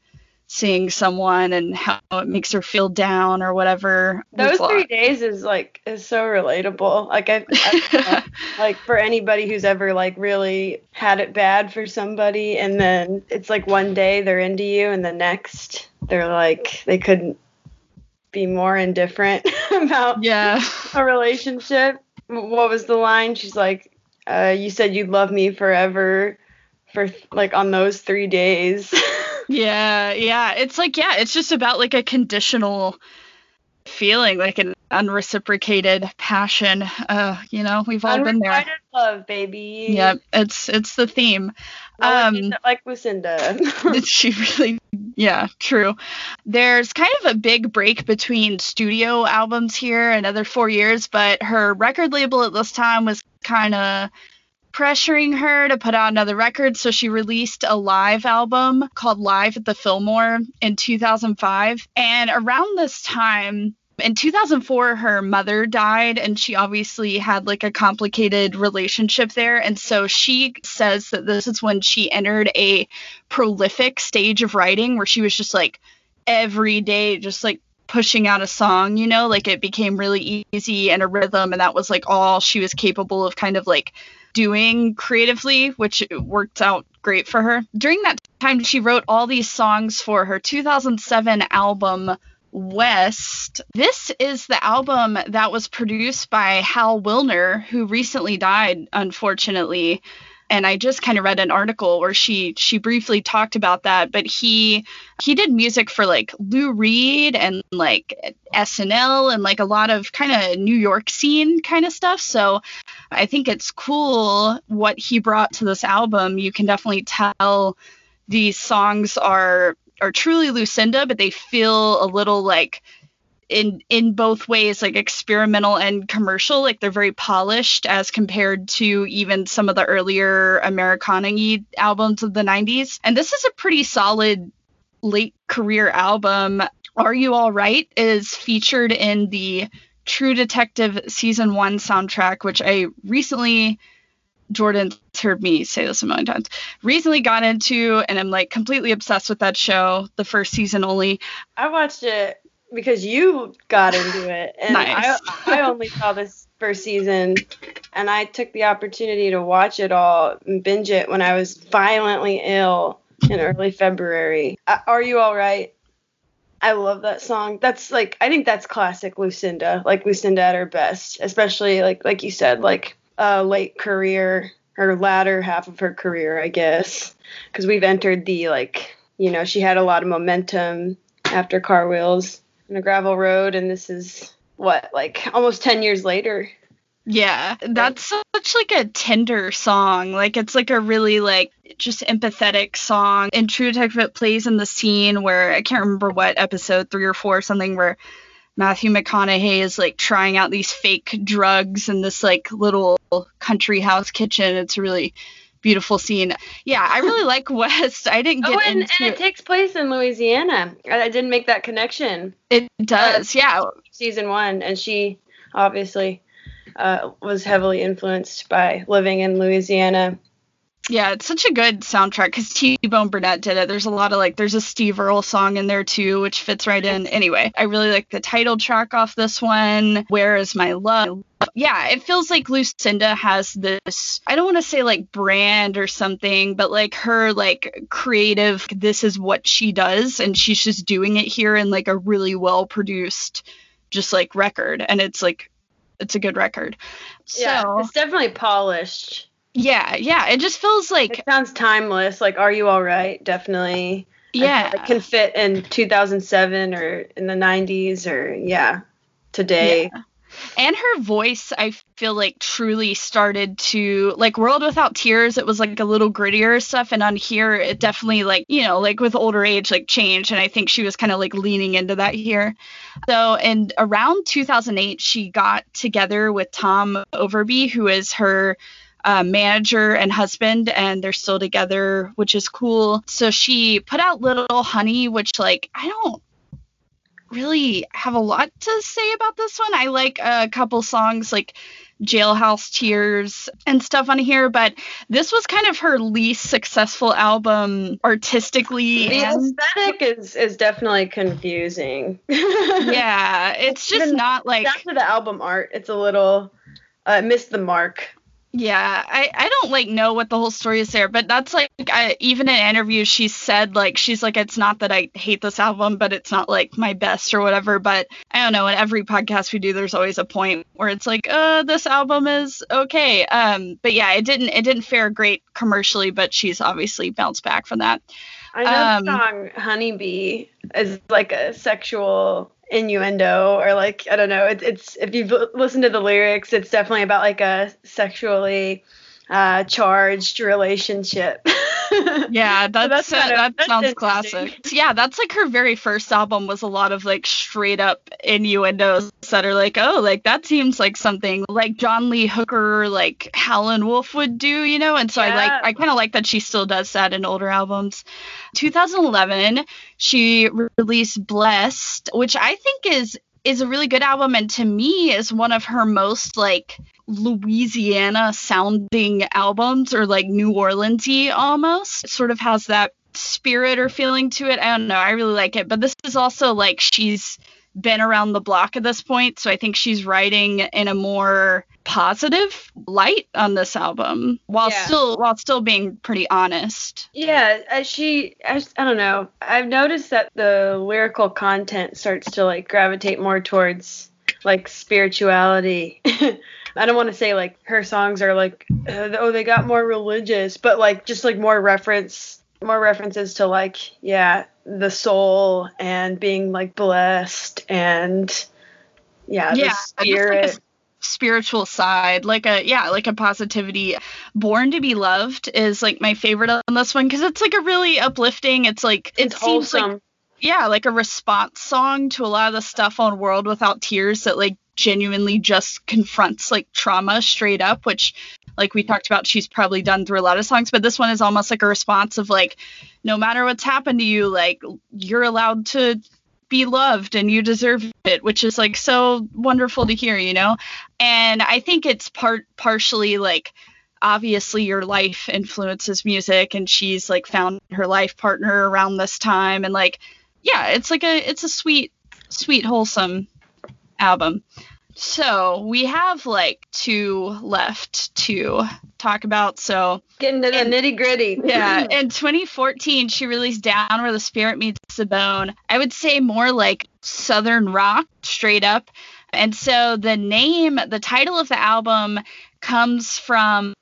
Speaker 1: seeing someone and how it makes her feel down or whatever.
Speaker 3: Those three days is like is so relatable. Like I, I like for anybody who's ever like really had it bad for somebody and then it's like one day they're into you and the next they're like they couldn't be more indifferent about
Speaker 1: yeah
Speaker 3: a relationship. What was the line? She's like, uh, "You said you'd love me forever." For like on those three days.
Speaker 1: yeah, yeah. It's like yeah, it's just about like a conditional feeling, like an unreciprocated passion. Uh, you know, we've all been there.
Speaker 3: love, baby.
Speaker 1: Yep, it's it's the theme.
Speaker 3: Um, like Lucinda.
Speaker 1: she really, yeah, true. There's kind of a big break between studio albums here, another four years, but her record label at this time was kind of pressuring her to put out another record, so she released a live album called Live at the Fillmore in 2005. And around this time, in 2004 her mother died and she obviously had like a complicated relationship there. And so she says that this is when she entered a prolific stage of writing where she was just like every day just like pushing out a song you know? Like it became really easy and a rhythm and that was like all she was capable of kind of like doing creatively which worked out great for her. During that time she wrote all these songs for her 2007 album West. This is the album that was produced by Hal Willner, who recently died, unfortunately. And I just kind of read an article where she she briefly talked about that, but he he did music for like Lou Reed and like SNL and like a lot of kind of New York scene kind of stuff. So I think it's cool what he brought to this album. You can definitely tell these songs are are truly Lucinda, but they feel a little like in in both ways like experimental and commercial. Like they're very polished as compared to even some of the earlier americana albums of the 90s and this is a pretty solid late career album. Are you all right is featured in the true detective season 1 soundtrack which i recently Jordan's heard me say this a million times. Recently got into and I'm like completely obsessed with that show, the first season only.
Speaker 3: I watched it because you got into it. And
Speaker 1: nice.
Speaker 3: I, I only saw this first season and I took the opportunity to watch it all and binge it when I was violently ill in early February. Uh, are you all right? I love that song. That's like I think that's classic Lucinda, like Lucinda at her best, especially like like you said, like uh, late career or latter half of her career, I guess, because we've entered the like, you know, she had a lot of momentum after Car Wheels and a gravel road, and this is what like almost 10 years later.
Speaker 1: Yeah, that's such like a tender song. Like it's like a really like just empathetic song. In True Detective, it plays in the scene where I can't remember what episode, three or four, something where Matthew McConaughey is like trying out these fake drugs in this like little country house kitchen. It's a really beautiful scene. Yeah, I really like West. I didn't get
Speaker 3: oh, and,
Speaker 1: into
Speaker 3: and it takes place in Louisiana. I didn't make that connection.
Speaker 1: It does, uh, yeah.
Speaker 3: Season one, and she obviously uh, was heavily influenced by living in Louisiana.
Speaker 1: Yeah, it's such a good soundtrack because T Bone Burnett did it. There's a lot of like, there's a Steve Earle song in there too, which fits right in. Anyway, I really like the title track off this one. Where is my love? Yeah, it feels like Lucinda has this, I don't want to say like brand or something, but like her like creative, this is what she does. And she's just doing it here in like a really well produced, just like record. And it's like, it's a good record.
Speaker 3: Yeah,
Speaker 1: so,
Speaker 3: it's definitely polished
Speaker 1: yeah, yeah. It just feels like
Speaker 3: it sounds timeless. Like, are you all right? Definitely.
Speaker 1: Yeah.
Speaker 3: It can fit in 2007 or in the 90s or yeah, today.
Speaker 1: Yeah. and her voice i feel like truly started to like world without tears it was like a little grittier stuff and on here it definitely like you know like with older age like changed and i think she was kind of like leaning into that here so and around 2008 she got together with tom overby who is her uh, manager and husband, and they're still together, which is cool. So she put out Little Honey, which, like, I don't really have a lot to say about this one. I like a couple songs like Jailhouse Tears and stuff on here, but this was kind of her least successful album artistically.
Speaker 3: The aesthetic is is definitely confusing.
Speaker 1: yeah, it's just Even not like
Speaker 3: after the album art, it's a little uh, missed the mark.
Speaker 1: Yeah, I, I don't like know what the whole story is there, but that's like I, even in interviews she said like she's like it's not that I hate this album, but it's not like my best or whatever. But I don't know. In every podcast we do, there's always a point where it's like, uh, this album is okay. Um, but yeah, it didn't it didn't fare great commercially, but she's obviously bounced back from that.
Speaker 3: I know um, the song "Honeybee" is like a sexual innuendo or like I don't know. It, it's if you've listened to the lyrics, it's definitely about like a sexually uh, charged relationship.
Speaker 1: yeah, that's, so that's of, that that's sounds classic. Yeah, that's like her very first album was a lot of like straight up innuendos that are like, oh, like that seems like something like John Lee Hooker, like Howlin' Wolf would do, you know. And so yeah. I like I kind of like that she still does that in older albums. 2011, she released Blessed, which I think is is a really good album and to me is one of her most like Louisiana sounding albums or like New Orleansy almost. It sort of has that spirit or feeling to it. I don't know. I really like it. But this is also like she's been around the block at this point, so I think she's writing in a more positive light on this album while yeah. still while still being pretty honest.
Speaker 3: Yeah, she I, I don't know. I've noticed that the lyrical content starts to like gravitate more towards like spirituality. I don't want to say like her songs are like uh, oh they got more religious, but like just like more reference more references to like yeah the soul and being like blessed and yeah, yeah the spirit.
Speaker 1: Like spiritual side like a yeah like a positivity born to be loved is like my favorite on this one because it's like a really uplifting it's like
Speaker 3: it's
Speaker 1: it
Speaker 3: seems wholesome.
Speaker 1: like yeah like a response song to a lot of the stuff on world without tears that like genuinely just confronts like trauma straight up which like we talked about she's probably done through a lot of songs but this one is almost like a response of like no matter what's happened to you like you're allowed to be loved and you deserve it which is like so wonderful to hear you know? And i think it's part partially like obviously your life influences music and she's like found her life partner around this time. And like yeah it's like a it's a sweet sweet wholesome album so we have like two left to talk about. So
Speaker 3: getting to the nitty gritty.
Speaker 1: yeah. In 2014, she released Down Where the Spirit Meets the Bone. I would say more like Southern rock, straight up. And so the name, the title of the album comes from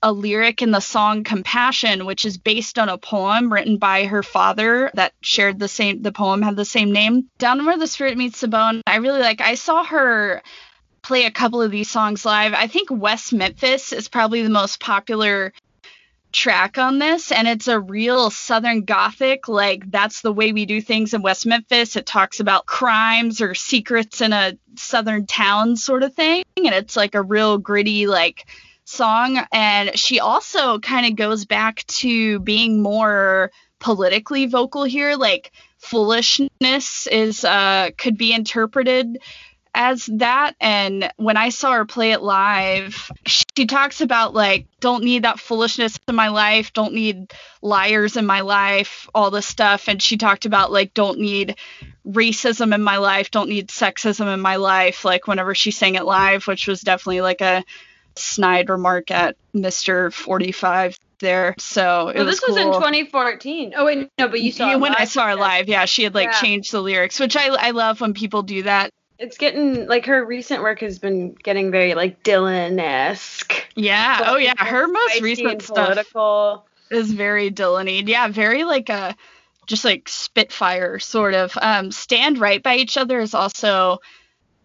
Speaker 1: a lyric in the song Compassion, which is based on a poem written by her father that shared the same, the poem had the same name. Down Where the Spirit Meets the Bone, I really like. I saw her play a couple of these songs live. I think West Memphis is probably the most popular track on this and it's a real southern gothic like that's the way we do things in west memphis. It talks about crimes or secrets in a southern town sort of thing and it's like a real gritty like song. And she also kind of goes back to being more politically vocal here like foolishness is uh could be interpreted as that. And when I saw her play it live, she talks about like, don't need that foolishness in my life, don't need liars in my life, all this stuff. And she talked about like, don't need racism in my life, don't need sexism in my life, like whenever she sang it live, which was definitely like a snide remark at Mr. 45 there. So it
Speaker 3: well,
Speaker 1: was
Speaker 3: this
Speaker 1: cool.
Speaker 3: was in 2014. Oh wait, no, but you saw
Speaker 1: yeah, when I saw her live. Yeah, she had like yeah. changed the lyrics, which I I love when people do that
Speaker 3: it's getting like her recent work has been getting very like Dylan esque.
Speaker 1: Yeah. oh yeah. Her most recent stuff is very Dylan-y. Yeah. Very like a just like Spitfire sort of. Um, Stand Right by Each Other is also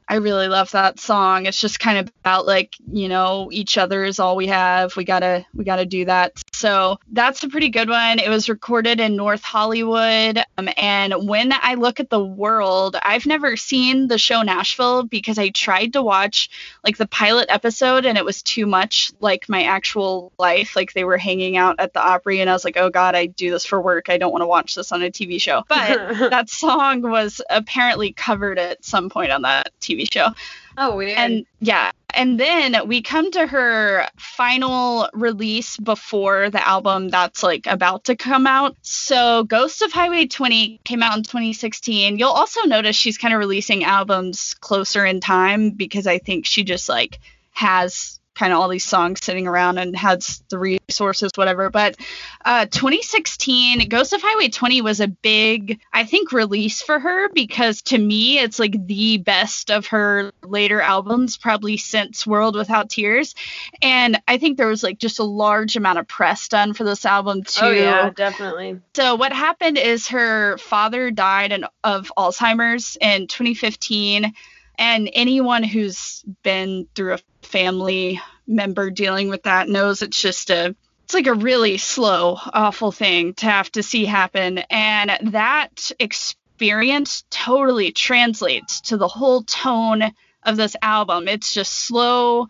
Speaker 1: I really love that song. It's just kind of about like, you know, each other is all we have. We gotta we gotta do that. So that's a pretty good one. It was recorded in North Hollywood. Um, and when I look at the world, I've never seen the show Nashville because I tried to watch like the pilot episode and it was too much like my actual life. Like they were hanging out at the Opry and I was like, oh God, I do this for work. I don't want to watch this on a TV show. But that song was apparently covered at some point on that TV show.
Speaker 3: Oh, weird.
Speaker 1: And yeah, and then we come to her final release before the album that's like about to come out. So Ghost of Highway 20 came out in 2016. You'll also notice she's kind of releasing albums closer in time because I think she just like has kind of all these songs sitting around and had the resources, whatever. But uh, 2016, Ghost of Highway 20 was a big, I think, release for her because to me, it's like the best of her later albums, probably since World Without Tears. And I think there was like just a large amount of press done for this album too.
Speaker 3: Oh yeah, definitely.
Speaker 1: So what happened is her father died in, of Alzheimer's in 2015 and anyone who's been through a family member dealing with that knows it's just a it's like a really slow awful thing to have to see happen. And that experience totally translates to the whole tone of this album. It's just slow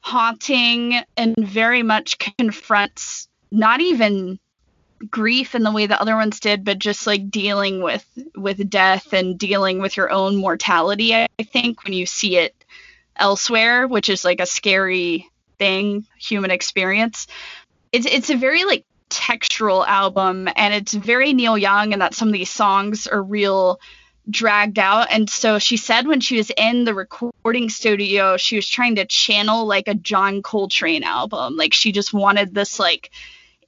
Speaker 1: haunting and very much confronts not even grief in the way the other ones did but just like dealing with with death and dealing with your own mortality i think when you see it elsewhere which is like a scary thing human experience. It's it's a very like textural album and it's very neil young and that some of these songs are real dragged out. And so she said when she was in the recording studio she was trying to channel like a john coltrane album. Like she just wanted this like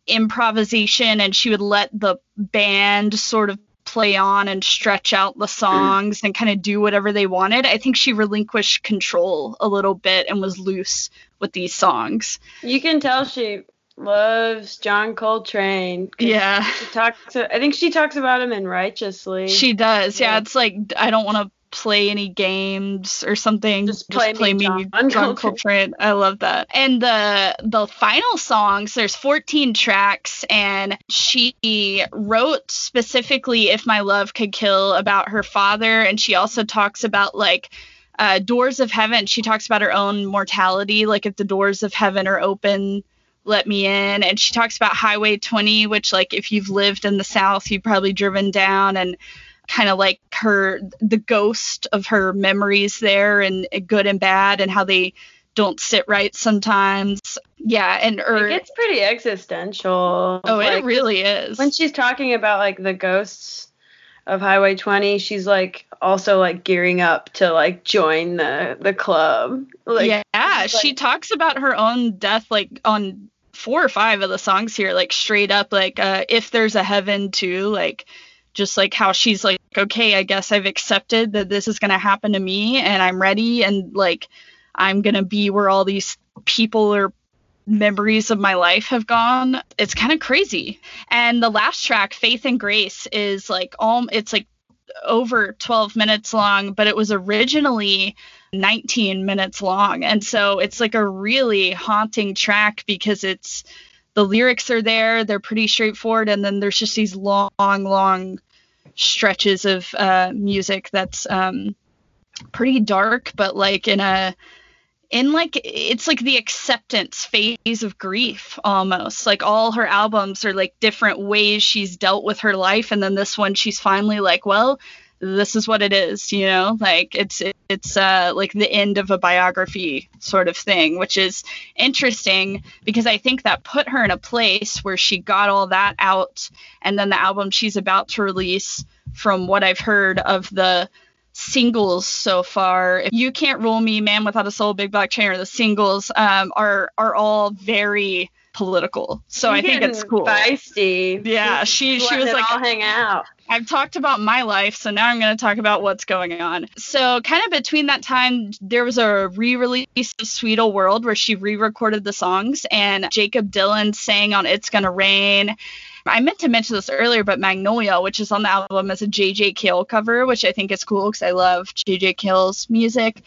Speaker 1: improvisation and she would let the band sort of play on and stretch out the songs and kind of do whatever they wanted. I think she relinquished control a little bit and was loose with these songs.
Speaker 3: You can tell she loves John Coltrane.
Speaker 1: Yeah.
Speaker 3: She talks I think she talks about him in Righteously.
Speaker 1: She does. Yeah, yeah it's like I don't want to play any games or something.
Speaker 3: Just play, Just play me, John, John Coltrane.
Speaker 1: Coltrane. I love that. And the the final songs, there's 14 tracks, and she wrote specifically "If My Love Could Kill" about her father, and she also talks about like. Uh, doors of heaven she talks about her own mortality like if the doors of heaven are open let me in and she talks about highway 20 which like if you've lived in the south you've probably driven down and kind of like her the ghost of her memories there and good and bad and how they don't sit right sometimes. Yeah, and or
Speaker 3: it's pretty existential.
Speaker 1: Oh, like, it really is.
Speaker 3: When she's talking about like the ghosts of Highway 20, she's like also like gearing up to like join the the club. Like
Speaker 1: Yeah, like, she talks about her own death like on four or five of the songs here like straight up like uh if there's a heaven too like just like how she's like okay i guess i've accepted that this is going to happen to me and i'm ready and like i'm going to be where all these people or memories of my life have gone. It's kind of crazy. And the last track faith and grace is like all it's like over 12 minutes long but it was originally 19 minutes long. And so it's like a really haunting track because it's the lyrics are there they're pretty straightforward and then there's just these long long stretches of uh, music that's um, pretty dark, but like in a in like it's like the acceptance phase of grief almost. Like all her albums are like different ways she's dealt with her life and then this one she's finally like well this is what it is you know? Like it's it's uh like the end of a biography sort of thing which is interesting because i think that put her in a place where she got all that out and then the album she's about to release from what i've heard of the singles so far if you can't rule me man without a soul big black train or the singles um are are all very political. So I think it's cool.
Speaker 3: Feisty.
Speaker 1: Yeah, she she was like
Speaker 3: all hang out.
Speaker 1: I've talked about my life, so now I'm going to talk about what's going on. So, kind of between that time, there was a re release of Sweet Old World where she re recorded the songs, and Jakob Dylan sang on It's Gonna Rain. I meant to mention this earlier, but Magnolia, which is on the album as a JJ Cale cover, which I think is cool because I love JJ Cale's music.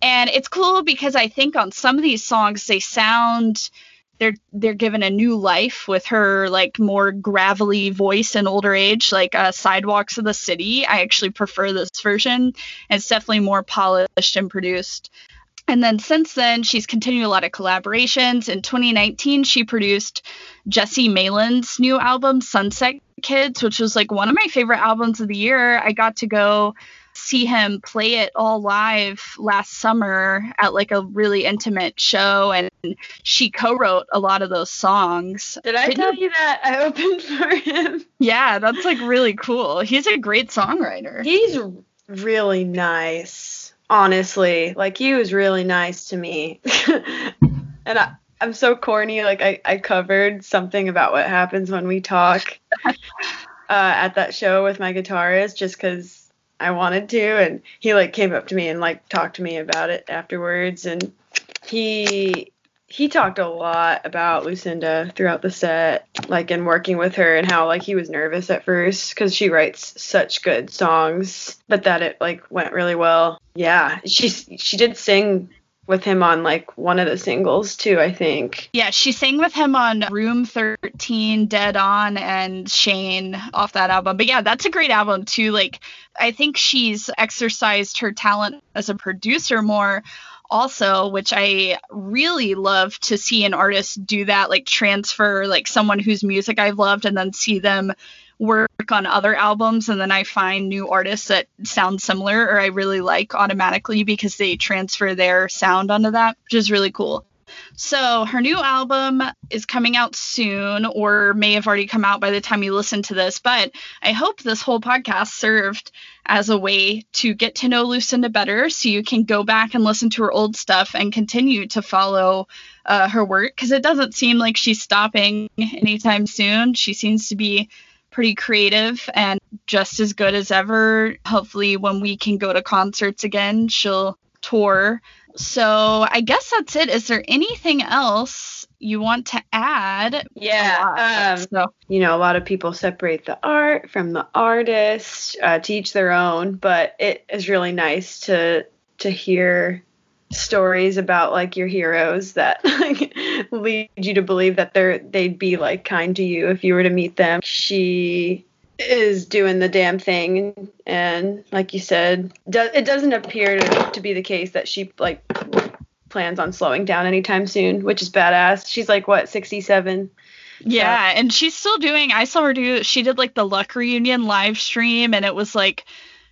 Speaker 1: And it's cool because I think on some of these songs they sound they're they're given a new life with her like more gravelly voice in older age like uh, sidewalks of the city. I actually prefer this version. It's definitely more polished and produced. And then since then she's continued a lot of collaborations. In 2019 she produced jesse malin's new album sunset kids which was like one of my favorite albums of the year. I got to go see him play it all live last summer at like a really intimate show and she co-wrote a lot of those songs.
Speaker 3: Did I Didn't tell you that I opened for him?
Speaker 1: Yeah, that's like really cool. He's a great songwriter.
Speaker 3: He's really nice. Honestly, like he was really nice to me. and I I'm so corny. Like I, I covered something about what happens when we talk uh, at that show with my guitarist, just because I wanted to and he like came up to me and like talked to me about it afterwards and he he talked a lot about Lucinda throughout the set, like in working with her and how like he was nervous at first because she writes such good songs, but that it like went really well. Yeah, she she did sing with him on like one of the singles too, I think.
Speaker 1: Yeah, she sang with him on Room 13, Dead On, and Shane off that album. But yeah, that's a great album too. Like, I think she's exercised her talent as a producer more also which i really love to see an artist do that like transfer like someone whose music i've loved and then see them work on other albums and then I find new artists that sound similar or I really like automatically because they transfer their sound onto that, which is really cool. So her new album is coming out soon or may have already come out by the time you listen to this, but I hope this whole podcast served as a way to get to know Lucinda better so you can go back and listen to her old stuff and continue to follow uh, her work because it doesn't seem like she's stopping anytime soon. She seems to be pretty creative and just as good as ever. Hopefully, when we can go to concerts again, she'll tour. So I guess that's it. Is there anything else you want to add?
Speaker 3: Yeah. Um, so. You know, a lot of people separate the art from the artist, uh, to each their own, but it is really nice to to hear stories about like your heroes that like lead you to believe that they're they'd be like kind to you if you were to meet them. She is doing the damn thing and like you said do, it doesn't appear to, to be the case that she like plans on slowing down anytime soon which is badass she's like what 67
Speaker 1: yeah, so. and she's still doing. I saw her do. She did like the Luck reunion live stream, and it was like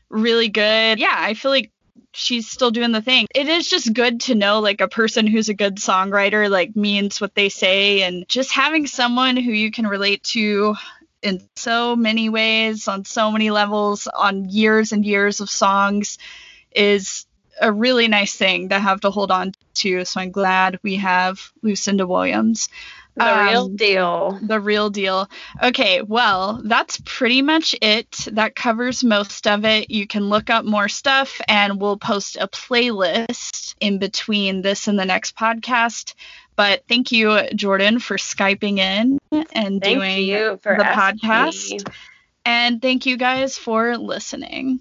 Speaker 1: really good. Yeah, I feel like she's still doing the thing. It is just good to know like a person who's a good songwriter like means what they say and just having someone who you can relate to in so many ways on so many levels on years and years of songs is a really nice thing to have to hold on to. So I'm glad we have Lucinda Williams.
Speaker 3: The um, real deal.
Speaker 1: The real deal. Okay, well, that's pretty much it. That covers most of it. You can look up more stuff, and we'll post a playlist in between this and the next podcast. But thank you, Jordan, for Skyping in and thank doing the podcast. Me. And thank you guys for listening.